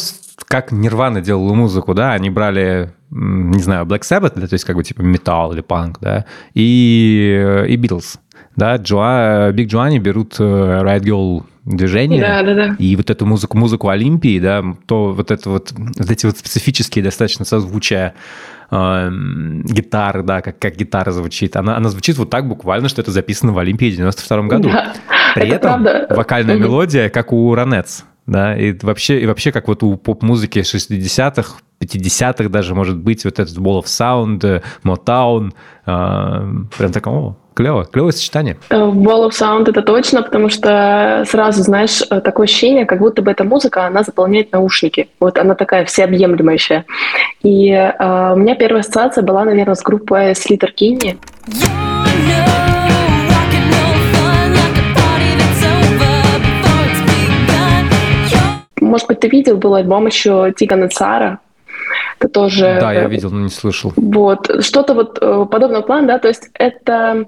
как Нирвана делала музыку, да, они брали, не знаю, Black Sabbath, да, то есть как бы типа металл или панк, да, и, э, и Beatles, да, Джоа, Биг Джоани берут э, Riot Girl движение, Да, да, да. и вот эту музыку, музыку Олимпии, да, то вот это вот, вот эти вот специфические достаточно созвучия эм, гитары, да, как, как гитара звучит. Она, она звучит вот так буквально, что это записано в Олимпии в 92 году. Да, При это этом правда. вокальная мелодия, как у Ранец, да, и вообще, и вообще как вот у поп-музыки 60-х, 50-х даже, может быть, вот этот Wall of Sound, э, Motown, э, прям так, о, клево, клевое сочетание. Э, Wall of Sound это точно, потому что сразу, знаешь, э, такое ощущение, как будто бы эта музыка, она заполняет наушники. Вот она такая всеобъемлющая. И э, у меня первая ассоциация была, наверное, с группой Слитер Кинни. Может быть, ты видел, был альбом еще Тигана Цара. Это тоже... Да, я э, видел, но не слышал. Вот, что-то вот э, подобного плана, да, то есть это,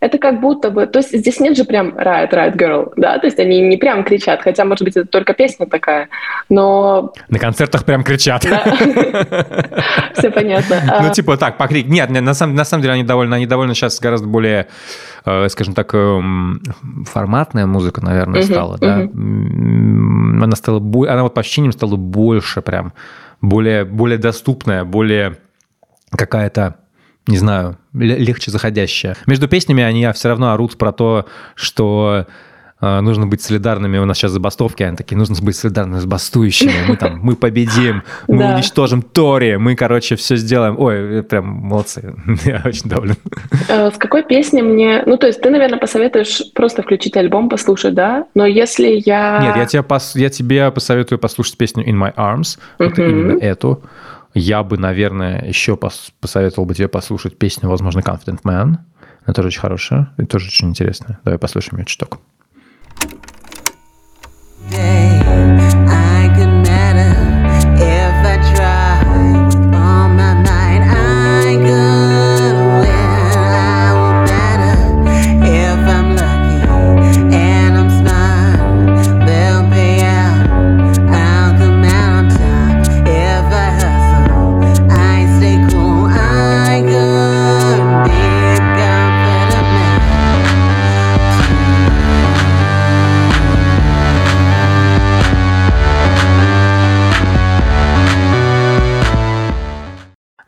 это как будто бы, то есть здесь нет же прям Riot, Riot Girl, да, то есть они не прям кричат, хотя, может быть, это только песня такая, но На концертах прям кричат. (laughs) все понятно. Ну, А, типа так, покрик. Нет, на самом, деле они довольно, они довольно сейчас гораздо более, э, скажем так, эм, форматная музыка, наверное, стала, да. Она стала, она вот по ощущениям стала больше прям, более, более доступная, более какая-то, не знаю, ле- легче заходящая. Между песнями они все равно орут про то, что э, нужно быть солидарными. У нас сейчас забастовки, они такие, нужно быть солидарными с бастующими. Мы там, мы победим, мы Да. уничтожим Тори, мы, короче, все сделаем. Ой, прям молодцы. (laughs) Я очень доволен. э, с какой песни мне... Ну, то есть ты, наверное, посоветуешь просто включить альбом, послушать, да? Но если я... Нет, я тебе, пос- я тебе посоветую послушать песню In My Arms, вот именно эту. Я бы, наверное, еще пос- посоветовал бы тебе послушать песню, возможно, Confident Man. Она тоже очень хорошая и тоже очень интересная. Давай послушаем ее чуток. I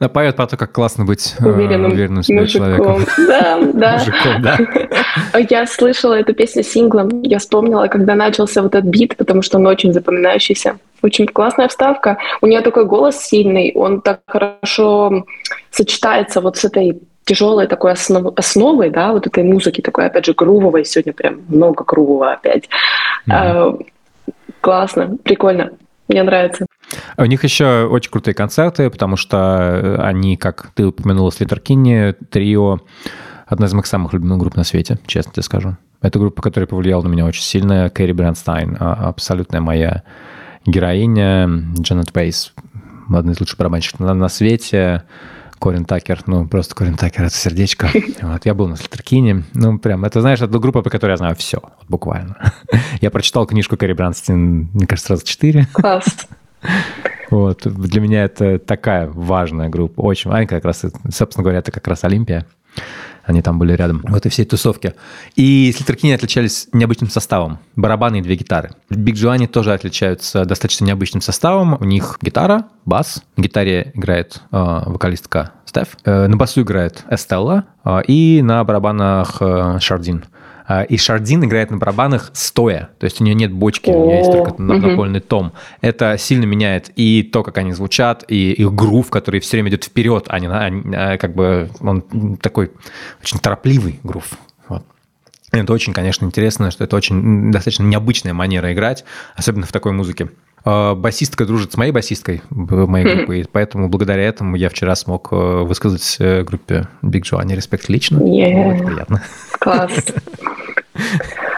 Да, поет про то, как классно быть э, Уверенным уверенным в себе мужиком. человеком. Да, (laughs) да. Мужиком, да. (laughs) Я слышала эту песню синглом. Я вспомнила, когда начался вот этот бит, потому что он очень запоминающийся. Очень классная вставка. У нее такой голос сильный, он так хорошо сочетается вот с этой тяжелой такой основ- основой, да, вот этой музыки такой, опять же, грувовой. Сегодня прям много грувого опять. А, классно, прикольно. Мне нравится. У них еще очень крутые концерты, потому что э, они, как ты упомянула, Sleater-Kinney, трио, одна из моих самых любимых групп на свете, честно тебе скажу. Это группа, которая повлияла на меня очень сильно. Кэрри Браунстин, а, абсолютная моя героиня. Джанет Вайс, одна из лучших барабанщиков на, на свете. Корин Такер, ну, просто Корин Такер — это сердечко. (laughs) Вот, я был на Sleater-Kinney. Ну, прям, это, знаешь, это группа, по которой я знаю все, вот буквально. (laughs) Я прочитал книжку Кэрри Браунстин, мне кажется, сразу четыре. Класс. (laughs) Вот. Для меня это такая важная группа. Очень. Они как раз, собственно говоря, это как раз Олимпия. Они там были рядом в этой всей тусовке. И Sleater-Kinney отличались необычным составом. Барабаны и две гитары. Big Joanie тоже отличаются достаточно необычным составом. У них гитара, бас. На гитаре играет э, вокалистка Стеф. Э, на басу играет Эстелла. Э, и на барабанах э, Шардин. А, И Шардин играет на барабанах стоя, то есть у нее нет бочки, у нее есть только напольный том. Это сильно меняет и то, как они звучат, и их грув, который все время идет вперед, а не на- а, как бы он такой очень торопливый грув. Вот. Это очень, конечно, интересно, что это очень достаточно необычная манера играть, особенно в такой музыке. А, Басистка дружит с моей басисткой в моей группе, и поэтому благодаря этому я вчера смог э, высказать э, группе Big Joe респект лично. Yeah. Очень приятно. Класс. (laughs)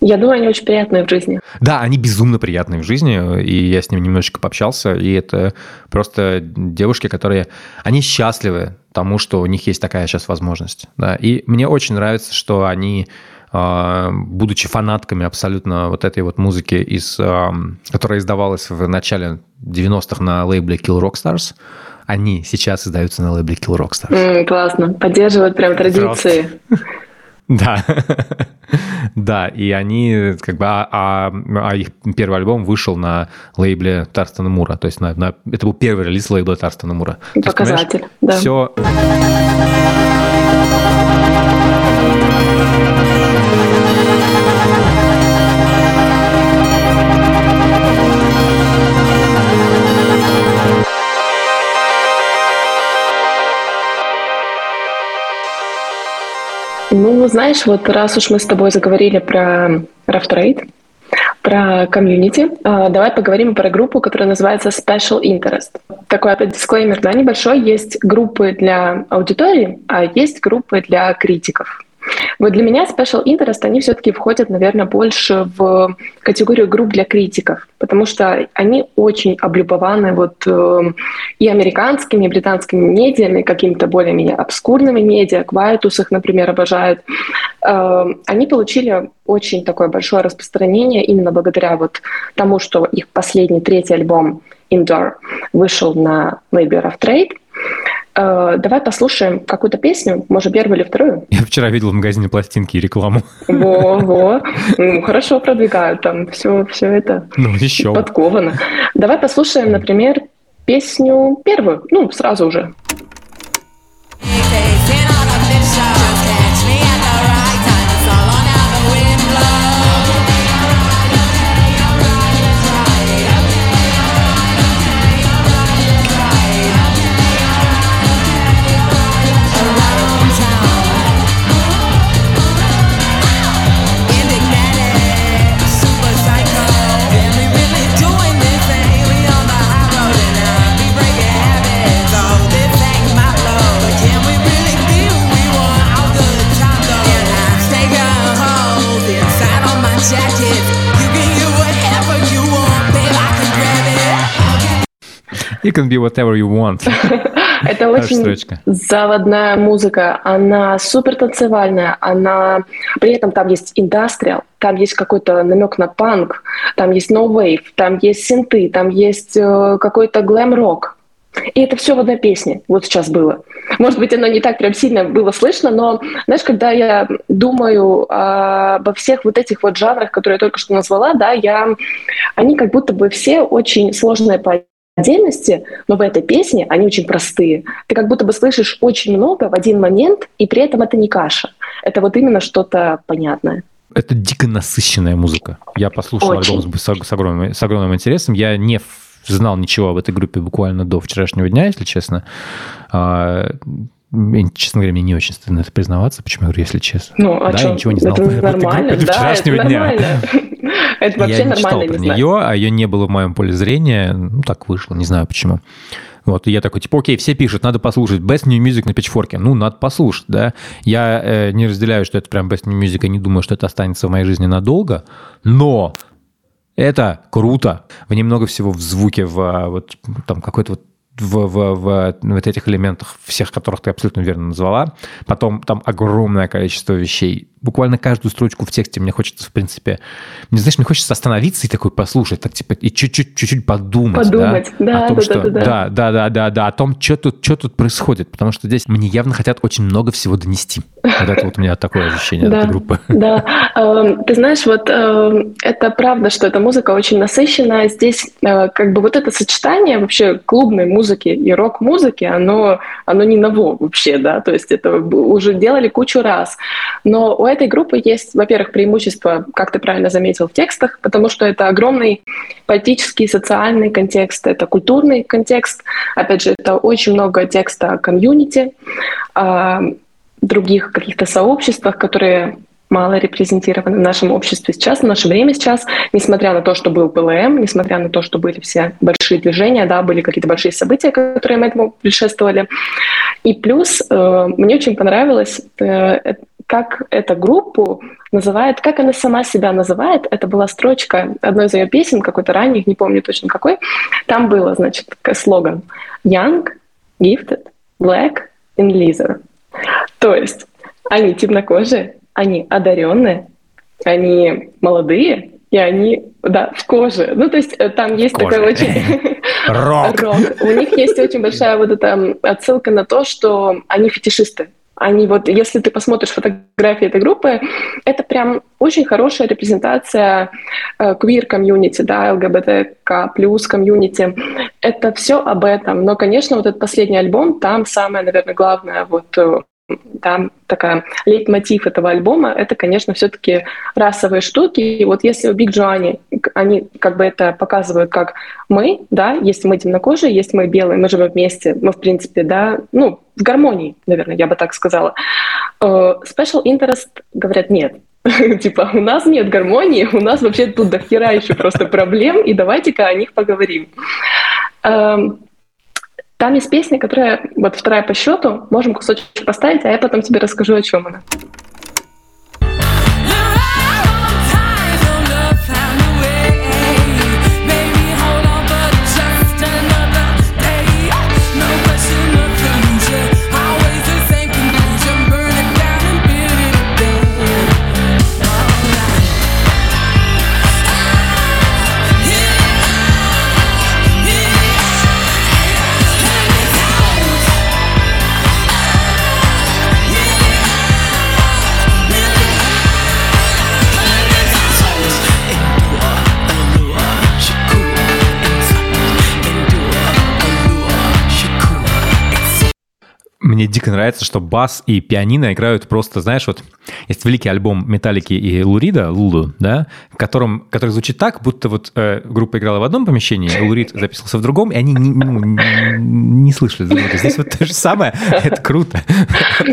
Я думаю, они очень приятные в жизни. Да, они безумно приятные в жизни, и я с ними немножечко пообщался, и это просто девушки, которые, они счастливы тому, что у них есть такая сейчас возможность. Да. И мне очень нравится, что они, будучи фанатками абсолютно вот этой вот музыки, из, которая издавалась в начале 90-х на лейбле Kill Rock Stars, они сейчас издаются на лейбле Kill Rock Stars. М, классно. Поддерживают прям традиции. (laughs) Да, (laughs) да, и они как бы, а, а- а их первый альбом вышел на лейбле Тарстона Мура, то есть на, на- это был первый релиз лейбла Тарстона Мура. Показатель, да. Все, Ну, знаешь, вот раз уж мы с тобой заговорили про Rough Trade, про комьюнити, а, давай поговорим про группу, которая называется Special Interest. Такой опять дисклеймер, да, небольшой. Есть группы для аудитории, а есть группы для критиков. Вот для меня Special Interest, они все-таки входят, наверное, больше в категорию групп для критиков, потому что они очень облюбованы вот э, и американскими, и британскими медиами, какими-то более-менее обскурными медиа, Quietus их, например, обожают. Э, они получили очень такое большое распространение именно благодаря вот тому, что их последний третий альбом Indoor вышел на лейбле Rough Trade. Э, Давай послушаем какую-то песню, может, первую или вторую. я вчера видел в магазине пластинки и рекламу. Во, во. (laughs) Ну, хорошо продвигают там все, все это Ну, еще. подковано. Давай послушаем, например, песню первую, ну, сразу уже. Jacket, You can be whatever you want. (laughs) Это очень строчка. заводная музыка, она супер танцевальная, она при этом там есть индастриал, там есть какой-то намек на панк, там есть no wave, там есть синты, там есть э, какой-то глэм-рок. И это все в одной песне. Вот сейчас было. Может быть, оно не так прям сильно было слышно, но, знаешь, когда я думаю а, обо всех вот этих вот жанрах, которые я только что назвала, да, я, они как будто бы все очень сложные по отдельности, но в этой песне они очень простые. Ты как будто бы слышишь очень много в один момент, и при этом это не каша. Это вот именно что-то понятное. Это дико насыщенная музыка. Я послушал Очень. альбом с, с огромным, с огромным интересом. Я не знал ничего об этой группе буквально до вчерашнего дня, если честно. Честно говоря, мне не очень стыдно это признаваться. Почему я говорю, если честно? Ну, а да, чё? я ничего не знал Это нормально, группе до да, вчерашнего это дня. нормально. (laughs) Это вообще я не читал про не нее, а ее не было в моем поле зрения. Ну, так вышло, не знаю почему. Вот, и я такой, типа, окей, все пишут, надо послушать. Best New Music на пичфорке. Ну, надо послушать, да. Я э, не разделяю, что это прям Best New Music, и не думаю, что это останется в моей жизни надолго, но это круто. В ней много всего в звуке, в а, вот там какой-то вот в, в, в вот этих элементах, всех которых ты абсолютно верно назвала. Потом там огромное количество вещей. Буквально каждую строчку в тексте мне хочется, в принципе, не знаешь, мне хочется остановиться и такой послушать, так типа и чуть-чуть, чуть-чуть подумать, Подумать, да, о том, да, что, да, да, да. да, да, да, да, да, о том, что тут, что тут происходит, потому что здесь мне явно хотят очень много всего донести. Вот это вот у меня такое ощущение от Да, этой группы. да. Эм, Ты знаешь, вот эм, это правда, что эта музыка очень насыщенная. Здесь э, как бы вот это сочетание вообще клубной музыки и рок-музыки, оно, оно не ново вообще, да, то есть это уже делали кучу раз. Но у этой группы есть, во-первых, преимущество, как ты правильно заметил, в текстах, потому что это огромный политический, социальный контекст, это культурный контекст. Опять же, это очень много текста о комьюнити, других каких-то сообществах, которые мало репрезентированы в нашем обществе сейчас, в наше время сейчас, несмотря на то, что был ПЛМ, несмотря на то, что были все большие движения, да, были какие-то большие события, которые этому предшествовали. И плюс э, мне очень понравилось, э, э, как эта группу называет, как она сама себя называет. Это была строчка одной из ее песен, какой-то ранних, не помню точно какой. Там было, значит, слоган «Young, gifted, black and leather». То есть они темнокожие, они одаренные, они молодые, и они, да, в коже. Ну, то есть э, там есть коже. такая очень... (laughs) (laughs) Рок. У них есть очень большая вот эта отсылка на то, что они фетишисты. Они вот, если ты посмотришь фотографии этой группы, это прям очень хорошая репрезентация э, квир-комьюнити, да, ЛГБТК плюс комьюнити. Это все об этом. Но, конечно, вот этот последний альбом, там самое, наверное, главное, вот там такая лейтмотив этого альбома, это, конечно, все-таки расовые штуки. И вот если у Big Joanie, они как бы это показывают как мы, да, если мы темнокожие, если мы белые, мы живем вместе, мы, в принципе, да, ну, в гармонии, наверное, я бы так сказала. Э, Special interest говорят нет. (laughs) Типа, у нас нет гармонии, у нас вообще тут до хера еще просто проблем, и давайте-ка о них поговорим. Эм, Там есть песня, которая, вот вторая по счету, можем кусочек поставить, а я потом тебе расскажу, о чем она. Мне дико нравится, что бас и пианино играют просто, знаешь, вот есть великий альбом Металлики и Лурида, Лулу, да, в котором, который звучит так, будто вот э, группа играла в одном помещении, а Лурид записывался в другом, и они не, ну, не- не слышали друг друга. Здесь вот то же самое, это круто.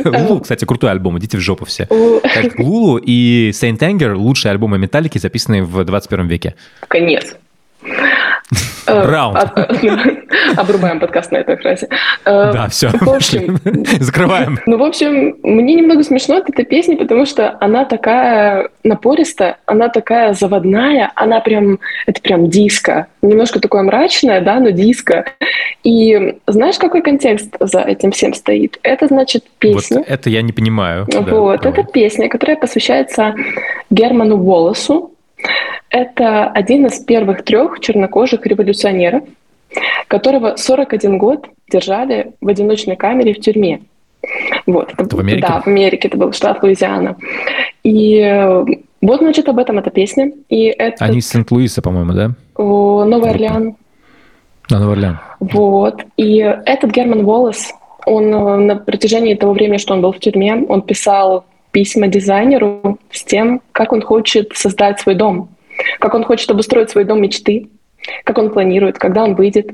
Лулу, кстати, крутой альбом, идите в жопу все. Так, Лулу и Saint Anger – лучшие альбомы Металлики, записанные в 21 веке. Конец. Э, Раунд. (laughs) Обрубаем подкаст на этой фразе. Э, Да, все, общем, (laughs) закрываем. Ну, в общем, мне немного смешно от этой песни, потому что она такая напористая, она такая заводная, она прям, это прям диско. Немножко такое мрачное, да, но диско. И знаешь, какой контекст за этим всем стоит? Это значит Вот песня. это я не понимаю. Да, вот, давай. это песня, которая посвящается Герману Волосу. Это один из первых трех чернокожих революционеров, которого 41 год держали в одиночной камере в тюрьме. Вот, Это в Америке? Да, в Америке, это был штат Луизиана. И э, вот, значит, об этом эта песня. И это Они из Сент-Луиса, по-моему, да? о, Новый Орлеан. Дон Верлен. Вот. И этот Герман Уоллес, он э, на протяжении того времени, что он был в тюрьме, он писал письма дизайнеру с тем, как он хочет создать свой дом, как он хочет обустроить свой дом мечты, как он планирует, когда он выйдет,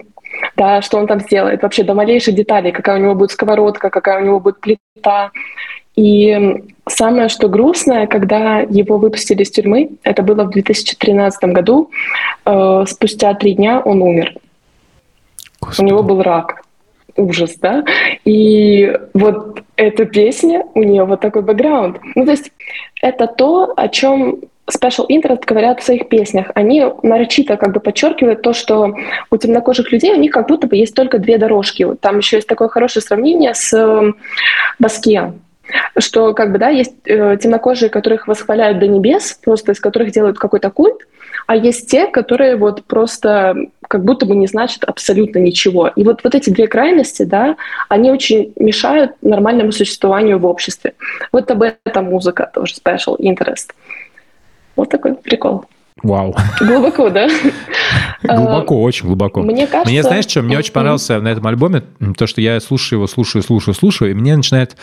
да, что он там сделает, вообще до малейших деталей, какая у него будет сковородка, какая у него будет плита. И самое, что грустное, когда его выпустили из тюрьмы, это было в 2013 году, э, спустя три дня он умер. Господи. У него был рак. Ужас, да? И вот эта песня, у нее вот такой бэкграунд. Ну, то есть это то, о чем Special Interest говорят в своих песнях. Они нарочито как бы подчеркивают то, что у темнокожих людей у них как будто бы есть только две дорожки. Там еще есть такое хорошее сравнение с э, Баския что как бы да есть э, темнокожие, которых восхваляют до небес, просто из которых делают какой-то культ, а есть те, которые вот просто как будто бы не значат абсолютно ничего. И вот, вот эти две крайности, да, они очень мешают нормальному существованию в обществе. Вот об этом музыка тоже special interest. Вот такой прикол. Вау. Глубоко, да? (laughs) Глубоко, очень глубоко. Мне кажется... Мне, знаешь, что мне очень понравился на этом альбоме, то, что я слушаю его, слушаю, слушаю, слушаю, и мне начинает...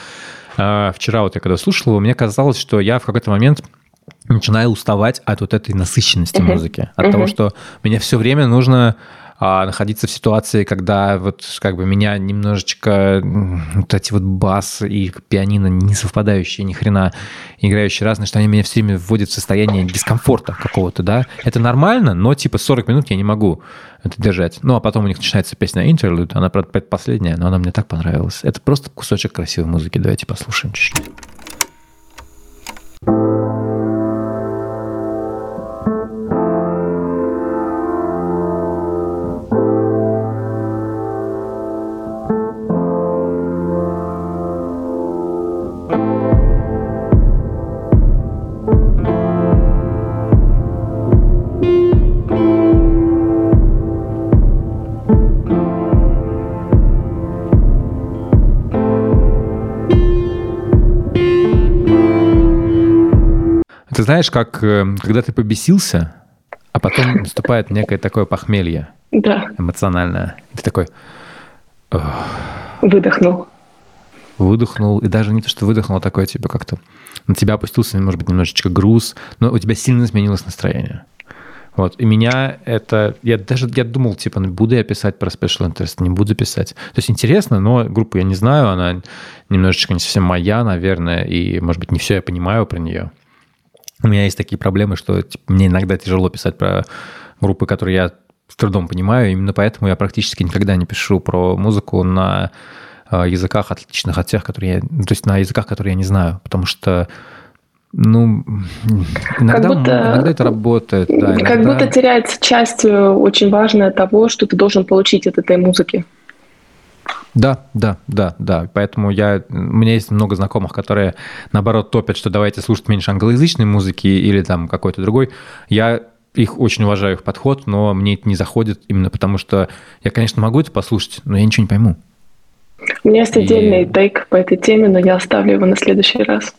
а, Вчера вот я когда слушал его, мне казалось, что я в какой-то момент начинаю уставать от вот этой насыщенности Мгм. музыки, от Мгм. того, что мне все время нужно а, находиться в ситуации, когда вот как бы меня немножечко вот эти вот бас и пианино не совпадающие ни хрена, играющие разные, что они меня все время вводят в состояние дискомфорта какого-то, да. Это нормально, но типа 40 минут я не могу это держать. Ну, а потом у них начинается песня Interlude, она, правда, предпоследняя, но она мне так понравилась. Это просто кусочек красивой музыки. Давайте послушаем чуть-чуть. Знаешь, как э, когда ты побесился, а потом (laughs) наступает некое такое похмелье Да, эмоциональное. И ты такой выдохнул. выдохнул, и даже не то, что выдохнул, а такое типа как-то на тебя опустился, может быть, немножечко груз, но у тебя сильно изменилось настроение. Вот. И меня это... Я даже я думал, типа, ну, буду я писать про Special Interest, не буду писать. То есть интересно, но группу я не знаю, она немножечко не совсем моя, наверное, и, может быть, не все я понимаю про нее. У меня есть такие проблемы, что типа, мне иногда тяжело писать про группы, которые я с трудом понимаю. Именно поэтому я практически никогда не пишу про музыку на э, языках, отличных от тех, которые я... То есть на языках, которые я не знаю. Потому что, ну, иногда, будто- иногда это работает. Да, Как иногда- будто теряется часть э, очень важная того, что ты должен получить от этой музыки. Да, да, да, да. Поэтому я, у меня есть много знакомых, которые, наоборот, топят, что давайте слушать меньше англоязычной музыки или там какой-то другой. Я их очень уважаю, их подход, но мне это не заходит именно потому, что я, конечно, могу это послушать, но я ничего не пойму. У меня есть И- отдельный тейк по этой теме, но я оставлю его на следующий раз.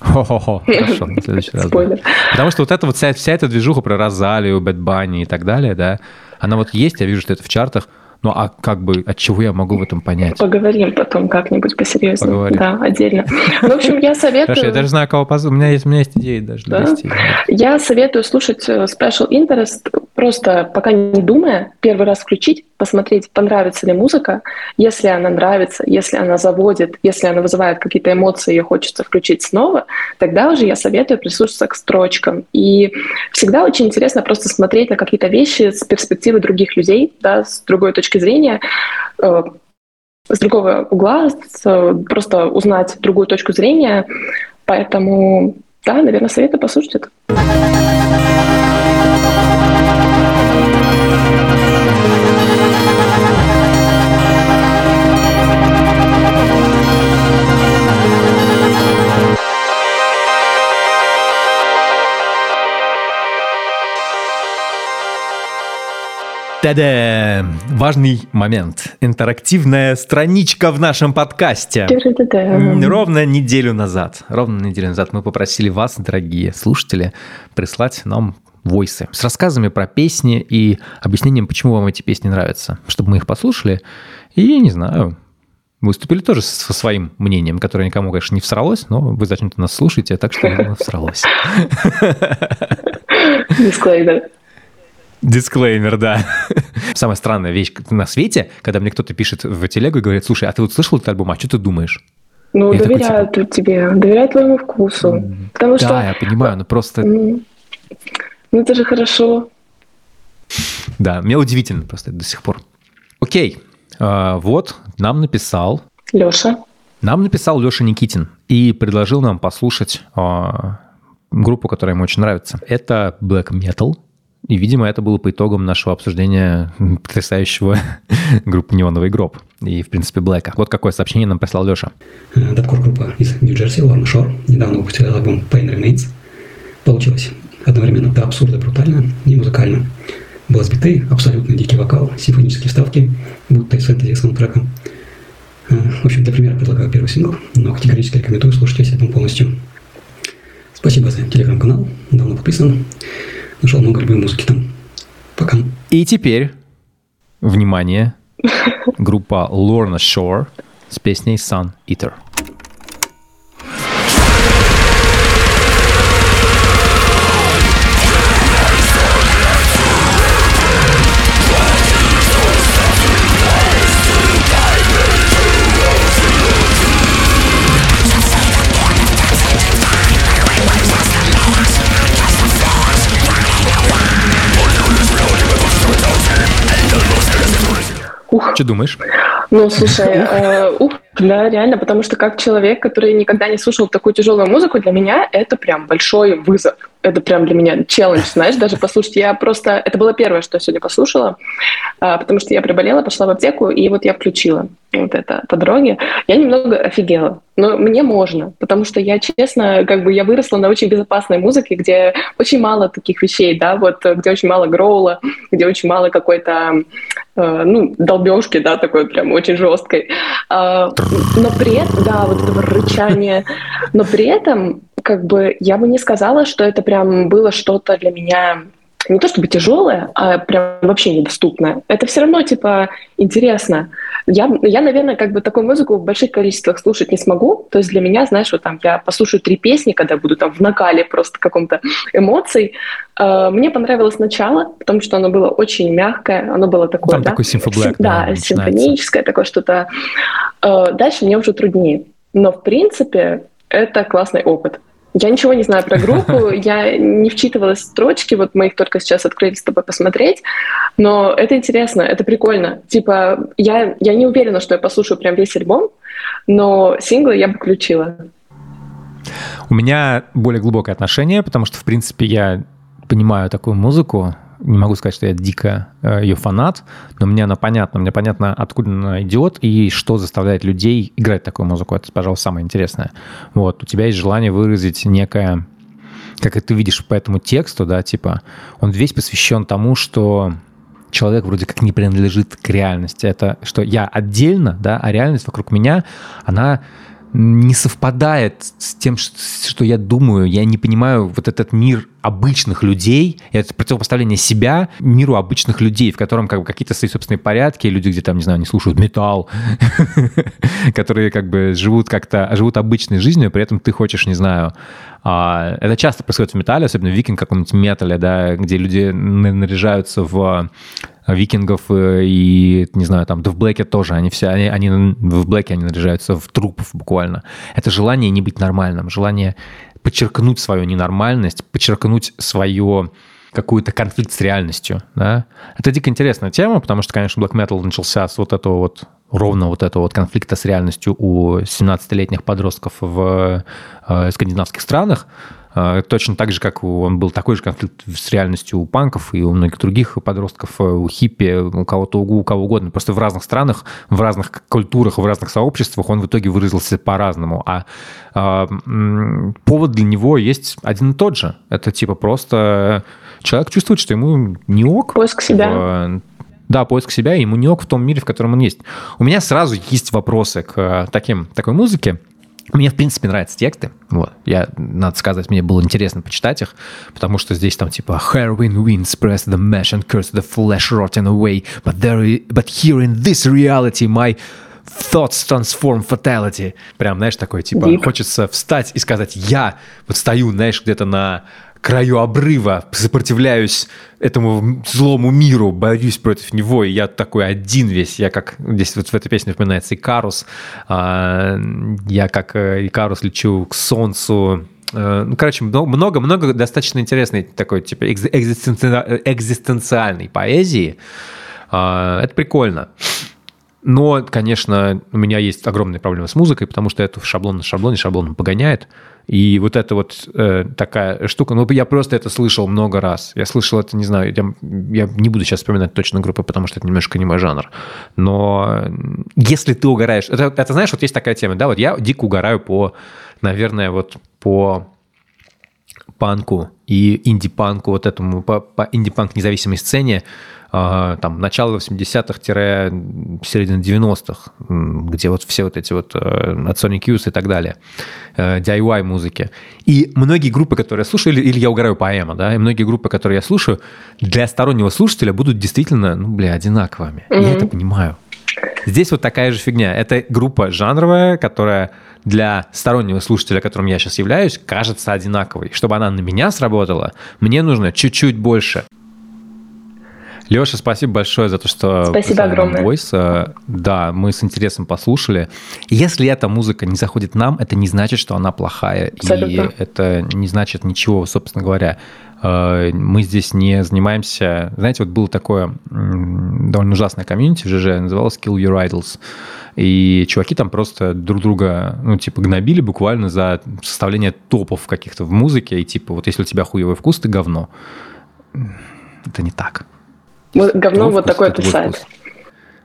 Хо-хо-хо, хорошо, на следующий раз. да. Спойлер. Потому что вот эта вот вся, вся эта движуха про Розалию, Бэт Банни и так далее, да, она вот есть, я вижу, что это в чартах, ну а как бы, от чего я могу в этом понять? Поговорим потом как-нибудь посерьезнее. Поговорим. Да, отдельно. Ну, В общем, я советую... Хорошо, я даже знаю, кого позвать. У меня есть, у меня есть идеи даже Да? довести. Я советую слушать э, Special Interest, просто пока не думая, первый раз включить, посмотреть, понравится ли музыка. Если она нравится, если она заводит, если она вызывает какие-то эмоции, ее хочется включить снова, тогда уже я советую прислушаться к строчкам. И всегда очень интересно просто смотреть на какие-то вещи с перспективы других людей, да, с другой точки зрения, э, с другого угла, просто узнать другую точку зрения. Поэтому, да, наверное, советую послушать это. Та-да! Важный момент. Интерактивная страничка в нашем подкасте. Ровно неделю назад, ровно неделю назад мы попросили вас, дорогие слушатели, прислать нам войсы с рассказами про песни и объяснением, почему вам эти песни нравятся, чтобы мы их послушали и, не знаю, выступили тоже со своим мнением, которое никому, конечно, не всралось, но вы зачем-то нас слушаете, так что оно всралось. Дисклеймер. Дисклеймер, да. Самая странная вещь на свете, когда мне кто-то пишет в телегу и говорит, слушай, а ты вот слышал этот альбом, а что ты думаешь? Ну, Я такой, доверяют тут тебе, доверяют твоему вкусу. Потому что, Да, я понимаю, но просто, м, ну это же хорошо. да, мне удивительно просто это до сих пор. Окей, а, вот нам написал Леша, Нам написал Леша Никитин и предложил нам послушать а, группу, которая ему очень нравится. Это Black Metal. И, видимо, это было по итогам нашего обсуждения (laughs) потрясающего (laughs) группы «Неоновый гроб» и, в принципе, Блэка. Вот какое сообщение нам прислал Леша. Э, Даткор-группа из Нью-Джерси, Lorna Shore, недавно выпустила альбом Pain Remains. Получилось одновременно до абсурда брутально и музыкально. Бас-биты, абсолютно дикий вокал, симфонические вставки, будто из фэнтези саундтрека. Э, В общем, для примера предлагаю первый сингл, но категорически рекомендую слушать весь альбом полностью. Спасибо за телеграм-канал, давно подписан. Нашел много любой музыки там. Пока. И теперь, внимание, (laughs) группа Lorna Shore с песней Sun Eater. Ух, Что думаешь? ну слушай, э, ух, да, реально, потому что как человек, который никогда не слушал такую тяжелую музыку, для меня это прям большой вызов. Это прям для меня челлендж, знаешь, даже послушать. Я просто... Это было первое, что я сегодня послушала, а, потому что я приболела, пошла в аптеку, и вот я включила вот это по дороге. Я немного офигела. Но мне можно, потому что я, честно, как бы я выросла на очень безопасной музыке, где очень мало таких вещей, да, вот где очень мало гроула, где очень мало какой-то, э, ну, долбежки, да, такой прям очень жесткой. А, но при этом, да, вот этого рычания, но при этом, как бы, я бы не сказала, что это прям было что-то для меня не то чтобы тяжелое, а прям вообще недоступное. Это все равно, типа, интересно. Я, я, наверное, как бы такую музыку в больших количествах слушать не смогу. То есть для меня, знаешь, вот там я послушаю три песни, когда буду там в накале просто каком-то эмоций. Э, Мне понравилось начало, потому что оно было очень мягкое, оно было такое, Там да, такой симфоблэк, сим- да, симфоническое такое что-то. Э, Дальше мне уже труднее. Но, в принципе, это классный опыт. Я ничего не знаю про группу, (laughs) я не вчитывалась в строчки, вот мы их только сейчас открыли с тобой посмотреть, но это интересно, это прикольно. Типа, я, я не уверена, что я послушаю прям весь альбом, но синглы я бы включила. У меня более глубокое отношение, потому что, в принципе, я понимаю такую музыку. Не могу сказать, что я дико э, ее фанат, но мне она понятна. Мне понятно, откуда она идет и что заставляет людей играть такую музыку. Это, пожалуй, самое интересное. Вот, у тебя есть желание выразить некое как и ты видишь по этому тексту, да, типа, он весь посвящен тому, что человек вроде как не принадлежит к реальности. Это что я отдельно, да, а реальность вокруг меня, она не совпадает с тем, что я думаю. Я не понимаю вот этот мир обычных людей, это противопоставление себя миру обычных людей, в котором как бы какие-то свои собственные порядки, люди где там, не знаю, не слушают металл, (laughs) которые как бы живут как-то, живут обычной жизнью, при этом ты хочешь, не знаю, а, это часто происходит в металле, особенно в викинг каком-нибудь металле, да, где люди на- наряжаются в викингов э, и, не знаю, там, да в Блэке тоже, они все, они, они в Блэке они наряжаются в трупов буквально. Это желание не быть нормальным, желание подчеркнуть свою ненормальность, подчеркнуть свое какой-то конфликт с реальностью, да. Это дико интересная тема, потому что, конечно, Black Metal начался с вот этого вот ровно вот этого вот конфликта с реальностью у 17-летних подростков в э, скандинавских странах, точно так же, как он был такой же конфликт с реальностью у панков и у многих других подростков, э, у хиппи, у кого-то, у кого угодно. Просто в разных странах, в разных культурах, в разных сообществах он в итоге выразился по-разному. А а, повод для него есть один и тот же. Это типа просто человек чувствует, что ему не ок. Поиск себя. да, поиск себя, и ему не ок в том мире, в котором он есть. У меня сразу есть вопросы к э, таким, такой музыке, Мне, в принципе, нравятся тексты. Вот. Я, надо сказать, мне было интересно почитать их, потому что здесь там типа Heroin winds press the mesh and curse the flesh rotten away, but, there, but here in this reality my thoughts transform fatality. Прям, знаешь, такой, типа, Deep. хочется встать и сказать, я вот стою, знаешь, где-то на краю обрыва, сопротивляюсь этому злому миру, борюсь против него, и я такой один весь, я как, здесь вот в этой песне напоминается Икарус, а, я как э, Икарус лечу к солнцу, Э, ну, короче, много-много достаточно интересной такой, типа, экзи- экзистенци- экзистенциальной поэзии, А, это прикольно. Но, конечно, у меня есть огромные проблемы с музыкой, потому что это шаблон на шаблоне, шаблон погоняет. И вот эта вот э, такая штука, ну, я просто это слышал много раз. Я слышал это, не знаю, я, я не буду сейчас вспоминать точно группы, потому что это немножко не мой жанр. Но если ты угораешь... Это, это знаешь, вот есть такая тема, да, вот я дико угораю по, наверное, вот по панку и инди-панку, вот этому, по, по инди-панк независимой сцене, там, начало 80-х-середина 90-х, м, где вот все вот эти вот э, от Sonic Youth и так далее, э, DIY музыки. И многие группы, которые я слушаю, или, или я угораю по эмо, да, и многие группы, которые я слушаю, для стороннего слушателя будут действительно, ну, бля, одинаковыми. Я это понимаю. Здесь вот такая же фигня. Это группа жанровая, которая для стороннего слушателя, которым я сейчас являюсь, кажется одинаковой. Чтобы она на меня сработала, мне нужно чуть-чуть больше. Леша, спасибо большое за то, что Спасибо огромное. войс. Э, Да, мы с интересом послушали. Если эта музыка не заходит нам, это не значит, что она плохая. И Абсолютно. это не значит ничего, собственно говоря. Э, Мы здесь не занимаемся... Знаете, вот было такое довольно ужасное комьюнити в ЖЖ, называлось Kill Your Idols. И чуваки там просто друг друга, ну, типа, гнобили буквально за составление топов каких-то в музыке. И типа, вот если у тебя хуевый вкус, ты говно. Это не так. Вот говно Твой вот такое писает.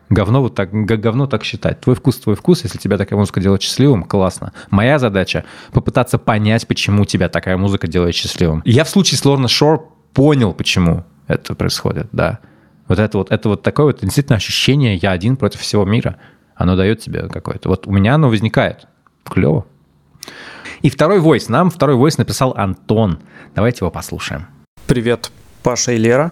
Говно вот так, говно так считать. Твой вкус, твой вкус. Если тебя такая музыка делает счастливым, классно. Моя задача попытаться понять, почему тебя такая музыка делает счастливым. Я в случае с Лорна Шор понял, почему это происходит, да. Вот это вот, это вот такое вот действительно ощущение «я один против всего мира». Оно дает тебе какое-то. Вот у меня оно возникает. Клево. И второй войс. Нам второй войс написал Антон. Давайте его послушаем. Привет, Паша и Лера.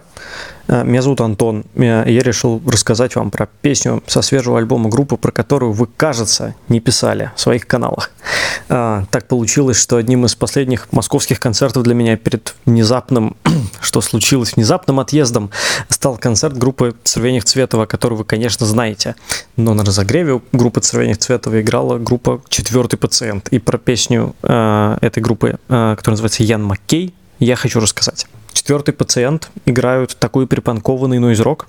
Э, Меня зовут Антон. Э, Я решил рассказать вам про песню со свежего альбома группы, про которую вы, кажется, не писали в своих каналах. Э, Так получилось, что одним из последних московских концертов для меня перед внезапным, (clears throat) что случилось, внезапным отъездом, стал концерт группы Цервених Цветова, которую вы, конечно, знаете. Но на разогреве у группы Цервених Цветова играла группа «Четвертый пациент». И про песню э, этой группы, э, которая называется «Ян Маккей», я хочу рассказать. Четвертый пациент играют такой припанкованный нойз-рок,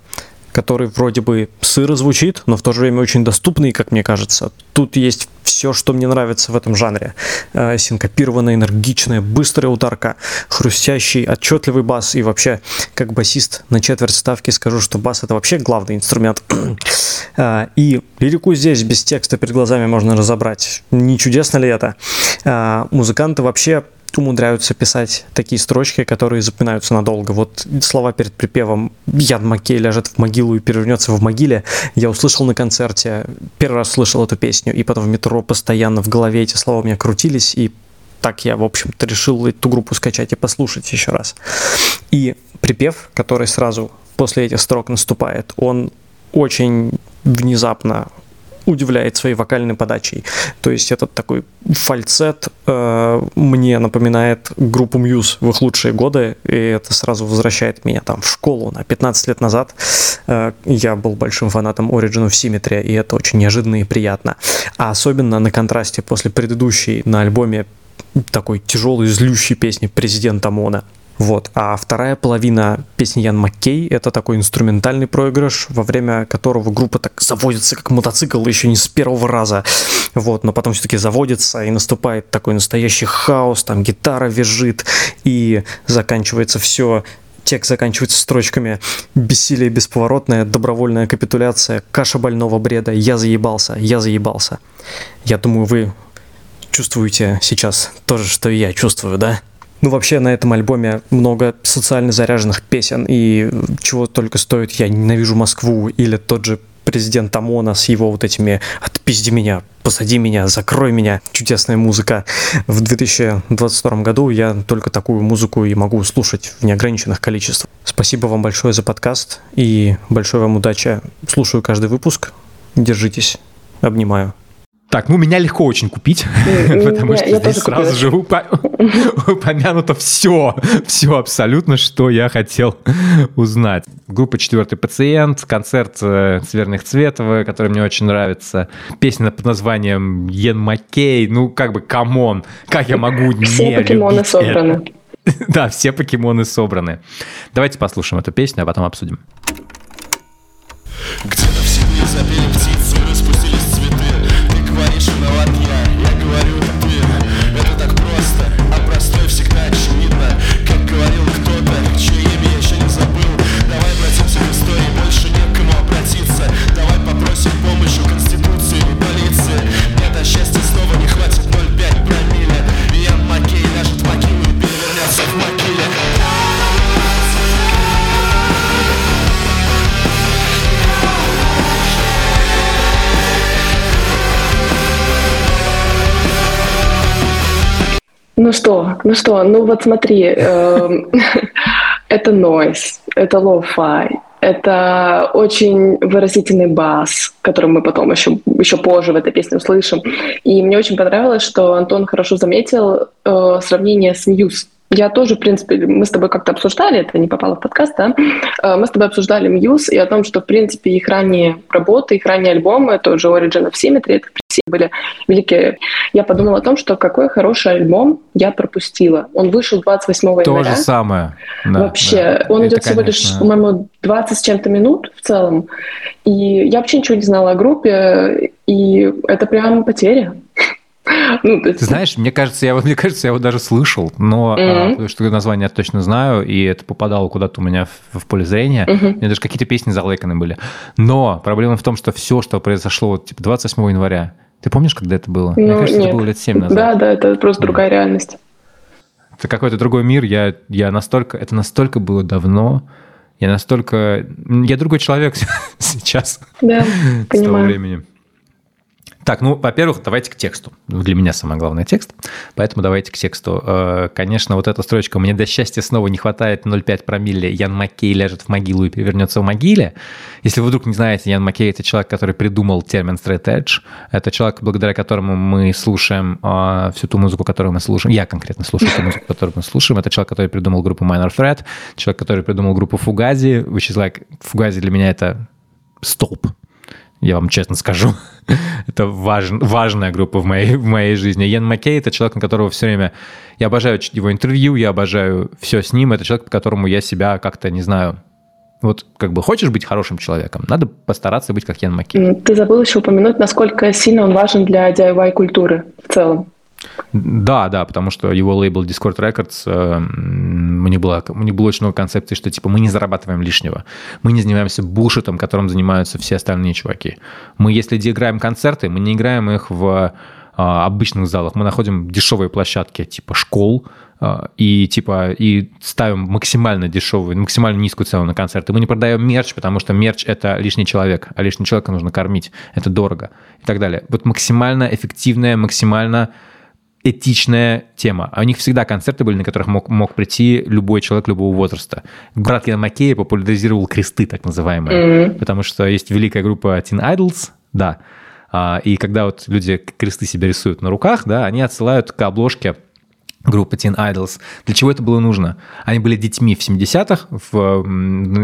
который вроде бы сыро звучит, но в то же время очень доступный, как мне кажется. Тут есть все, что мне нравится в этом жанре. Э, Синкопированная, энергичная, быстрая ударка, хрустящий, отчетливый бас. И вообще, как басист на четверть ставки скажу, что бас это вообще главный инструмент. (clears throat) Э, И лирику здесь без текста перед глазами можно разобрать. Не чудесно ли это? Э, Музыканты вообще умудряются писать такие строчки, которые запоминаются надолго. Вот слова перед припевом «Ян Маккей ляжет в могилу и перевернется в могиле» я услышал на концерте, первый раз слышал эту песню, и потом в метро постоянно в голове эти слова у меня крутились, и так я, в общем-то, решил эту группу скачать и послушать еще раз. И припев, который сразу после этих строк наступает, он очень внезапно удивляет своей вокальной подачей. То есть этот такой фальцет э, мне напоминает группу Muse в их лучшие годы, и это сразу возвращает меня там в школу на 15 лет назад. Э, я был большим фанатом Origin of Symmetry, и это очень неожиданно и приятно. А особенно на контрасте после предыдущей на альбоме такой тяжелой, злющей песни «Президент ОМОНа». Вот. А вторая половина песни Ян Маккей — это такой инструментальный проигрыш, во время которого группа так заводится, как мотоцикл, еще не с первого раза. Вот. Но потом все-таки заводится, и наступает такой настоящий хаос, там гитара визжит, и заканчивается все Текст заканчивается строчками «Бессилие бесповоротное, добровольная капитуляция, каша больного бреда, я заебался, я заебался». Я думаю, вы чувствуете сейчас то же, что и я чувствую, да? Ну, вообще, на этом альбоме много социально заряженных песен, и чего только стоит «Я ненавижу Москву» или тот же президент ОМОНа с его вот этими «отпизди меня», «посади меня», «закрой меня», чудесная музыка. В 2022 году я только такую музыку и могу слушать в неограниченных количествах. Спасибо вам большое за подкаст и большой вам удачи. Слушаю каждый выпуск. Держитесь. Обнимаю. Так, ну меня легко очень купить, (laughs) потому я- что я здесь сразу же (laughs) упомянуто все, все абсолютно, что я хотел (laughs) узнать. Группа «Четвертый пациент», концерт э, Цверных Цветова, который мне очень нравится, песня под названием «Йен Маккей», ну как бы, come on, как я могу не Все покемоны любить собраны. Да, все покемоны собраны. Давайте послушаем эту песню, а потом обсудим. Где-то Ну что, ну что, ну вот смотри, эм, (laughs) это noise, это lo-fi, это очень выразительный бас, который мы потом еще, еще позже в этой песне услышим. И мне очень понравилось, что Антон хорошо заметил э, сравнение с Muse. Я тоже, в принципе, мы с тобой как-то обсуждали, это не попало в подкаст, да? Э, Мы с тобой обсуждали Muse и о том, что, в принципе, их ранние работы, их ранние альбомы, тот же Origin of Symmetry, это все были великие. Я подумала о том, что какой хороший альбом я пропустила. Он вышел 28 То января. же самое. Да, Вообще, да. он Это, идет всего лишь, по-моему, 20 с чем-то минут в целом. И я вообще ничего не знала о группе, и это прям потеря. (laughs) Ну, есть- Ты знаешь, мне кажется, я (laughs) мне кажется, я его даже слышал, но а, Мгм. потому что название я точно знаю, и это попадало куда-то у меня в, в поле зрения. Мгм. У меня даже какие-то песни залайканы были. Но проблема в том, что все, что произошло вот, типа 28 января, ты помнишь, когда это было? Мне Ну, кажется, нет. это было лет 7 назад. Да, да, это просто другая реальность. Это какой-то другой мир. Я, я настолько, это настолько было давно. Я настолько, я другой человек (laughs) сейчас Да, с того понимаю. времени. Так, ну, во-первых, давайте к тексту. Ну, Для меня самое главное текст, поэтому давайте к тексту. Э, Конечно, вот эта строчка «Мне до счастья снова не хватает 0,5 промилле, Ян Маккей ляжет в могилу и перевернется в могиле». Если вы вдруг не знаете, Ян Маккей – это человек, который придумал термин straight edge. Это человек, благодаря которому мы слушаем э, всю ту музыку, которую мы слушаем. Я конкретно слушаю ту музыку, которую мы слушаем. Это человек, который придумал группу Minor Threat, человек, который придумал группу Fugazi, which is like, Fugazi для меня это столб я вам честно скажу. (laughs) это важн, важная группа в моей, в моей жизни. Йен Маккей – это человек, на которого все время... Я обожаю его интервью, я обожаю все с ним. Это человек, по которому я себя как-то, не знаю... Вот как бы хочешь быть хорошим человеком, надо постараться быть как Йен Маккей. Ты забыл еще упомянуть, насколько сильно он важен для DIY-культуры в целом. Да, да, потому что его лейбл Discord Records, э, у них было, у них было очень много концепций, что типа мы не зарабатываем лишнего, мы не занимаемся бушетом, которым занимаются все остальные чуваки. Мы, если играем концерты, мы не играем их в а, обычных залах, мы находим дешевые площадки типа школ, а, и типа и ставим максимально дешевую, максимально низкую цену на концерты. Мы не продаем мерч, потому что мерч это лишний человек, а лишнего человека нужно кормить, это дорого и так далее. Вот максимально эффективная, максимально этичная тема. А у них всегда концерты были, на которых мог, мог прийти любой человек любого возраста. Брат Ян Маккея популяризировал кресты, так называемые, Мгм. потому что есть великая группа Teen Idols, да, А, и когда вот люди кресты себе рисуют на руках, да, они отсылают к обложке группы Teen Idols. Для чего это было нужно? Они были детьми в 70-х, в,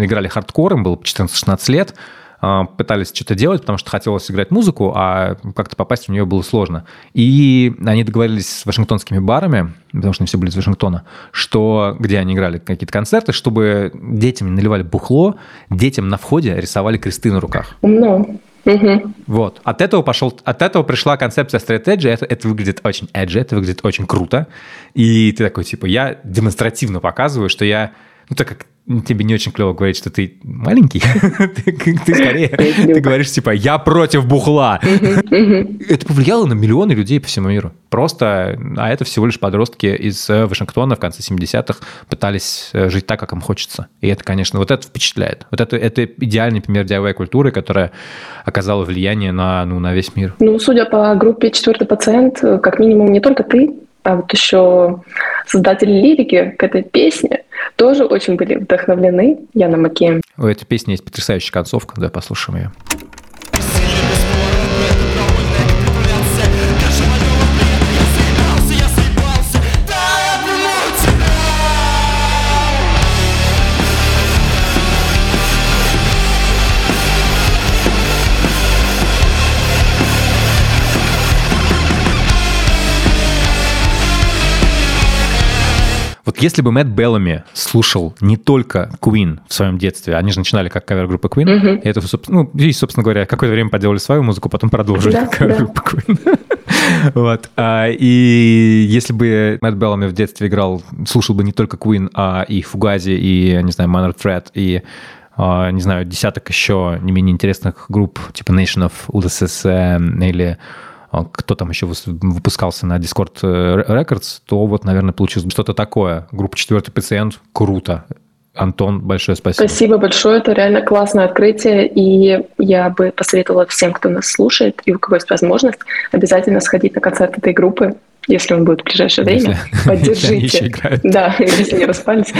играли хардкор, им было по 14-16 лет, пытались что-то делать, потому что хотелось играть музыку, а как-то попасть в нее было сложно. И они договорились с вашингтонскими барами, потому что они все были из Вашингтона, что, где они играли какие-то концерты, чтобы детям не наливали бухло, детям на входе рисовали кресты на руках. Умно. Мгм. Вот. От этого пошел, от этого пришла концепция straight edge. Это, это выглядит очень edgy, это выглядит очень круто. И ты такой, типа, я демонстративно показываю, что я, ну, так как тебе не очень клево говорить, что ты маленький. (laughs) ты, ты скорее ты говоришь, типа, я против бухла. это повлияло на миллионы людей по всему миру. Просто, а это всего лишь подростки из э, Вашингтона в конце 70-х пытались э, жить так, как им хочется. И это, конечно, вот это впечатляет. Вот это, это идеальный пример DIY культуры, которая оказала влияние на, ну, на весь мир. Ну, судя по группе «Четвертый пациент», э, как минимум не только ты, а вот еще создатели лирики к этой песне тоже очень были вдохновлены Яна Макеем. У этой песни есть потрясающая концовка, да, послушаем ее. Вот если бы Мэтт Беллами слушал не только Queen в своем детстве, они же начинали как кавер-группа Queen, Мгм. и это, собственно, ну, и, собственно говоря, какое-то время поделали свою музыку, потом продолжили Да, как кавер-группа Queen. (laughs) Вот. А, И если бы Мэтт Беллами в детстве играл, слушал бы не только Queen, а и Фугази, и, не знаю, Minor Threat, и а, не знаю, десяток еще не менее интересных групп, типа Nation of USS или кто там еще выпускался на Discord э, Records, то вот, наверное, получилось что-то такое. Группа «Четвертый пациент» — круто. Антон, большое спасибо. Спасибо большое, это реально классное открытие, и я бы посоветовала всем, кто нас слушает, и у кого есть возможность, обязательно сходить на концерт этой группы, если он будет в ближайшее время. Если- (laughs) если Поддержите. играют. Да, (laughs) если не распались.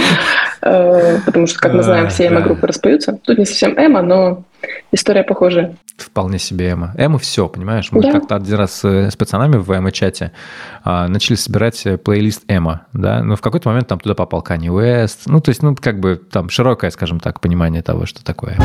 Э, Потому что, как мы знаем, А, все эмо-группы распоются. Тут не совсем эмо, но история похожая. Вполне себе эмо. Эмо все, понимаешь? Мы Да. как-то один раз э, с пацанами в эмо-чате а, начали собирать э, плейлист эмо, да, но в какой-то момент там туда попал Kanye West, ну, то есть, ну, как бы там широкое, скажем так, понимание того, что такое эмо.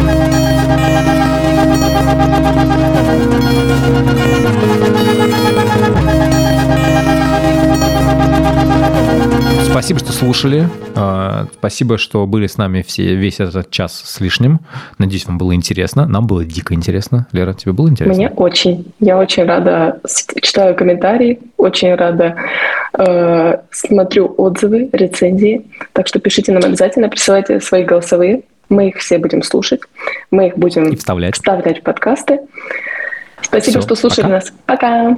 Спасибо, что слушали. А, Спасибо, что были с нами все, весь этот час с лишним. Надеюсь, вам было интересно. Нам было дико интересно. Лера, тебе было интересно? Мне очень. Я очень рада, читаю комментарии, очень рада э, смотрю отзывы, рецензии. Так что пишите нам обязательно, присылайте свои голосовые. Мы их все будем слушать. Мы их будем И вставлять. вставлять в подкасты. Спасибо, Всё, что слушали пока. нас. Пока.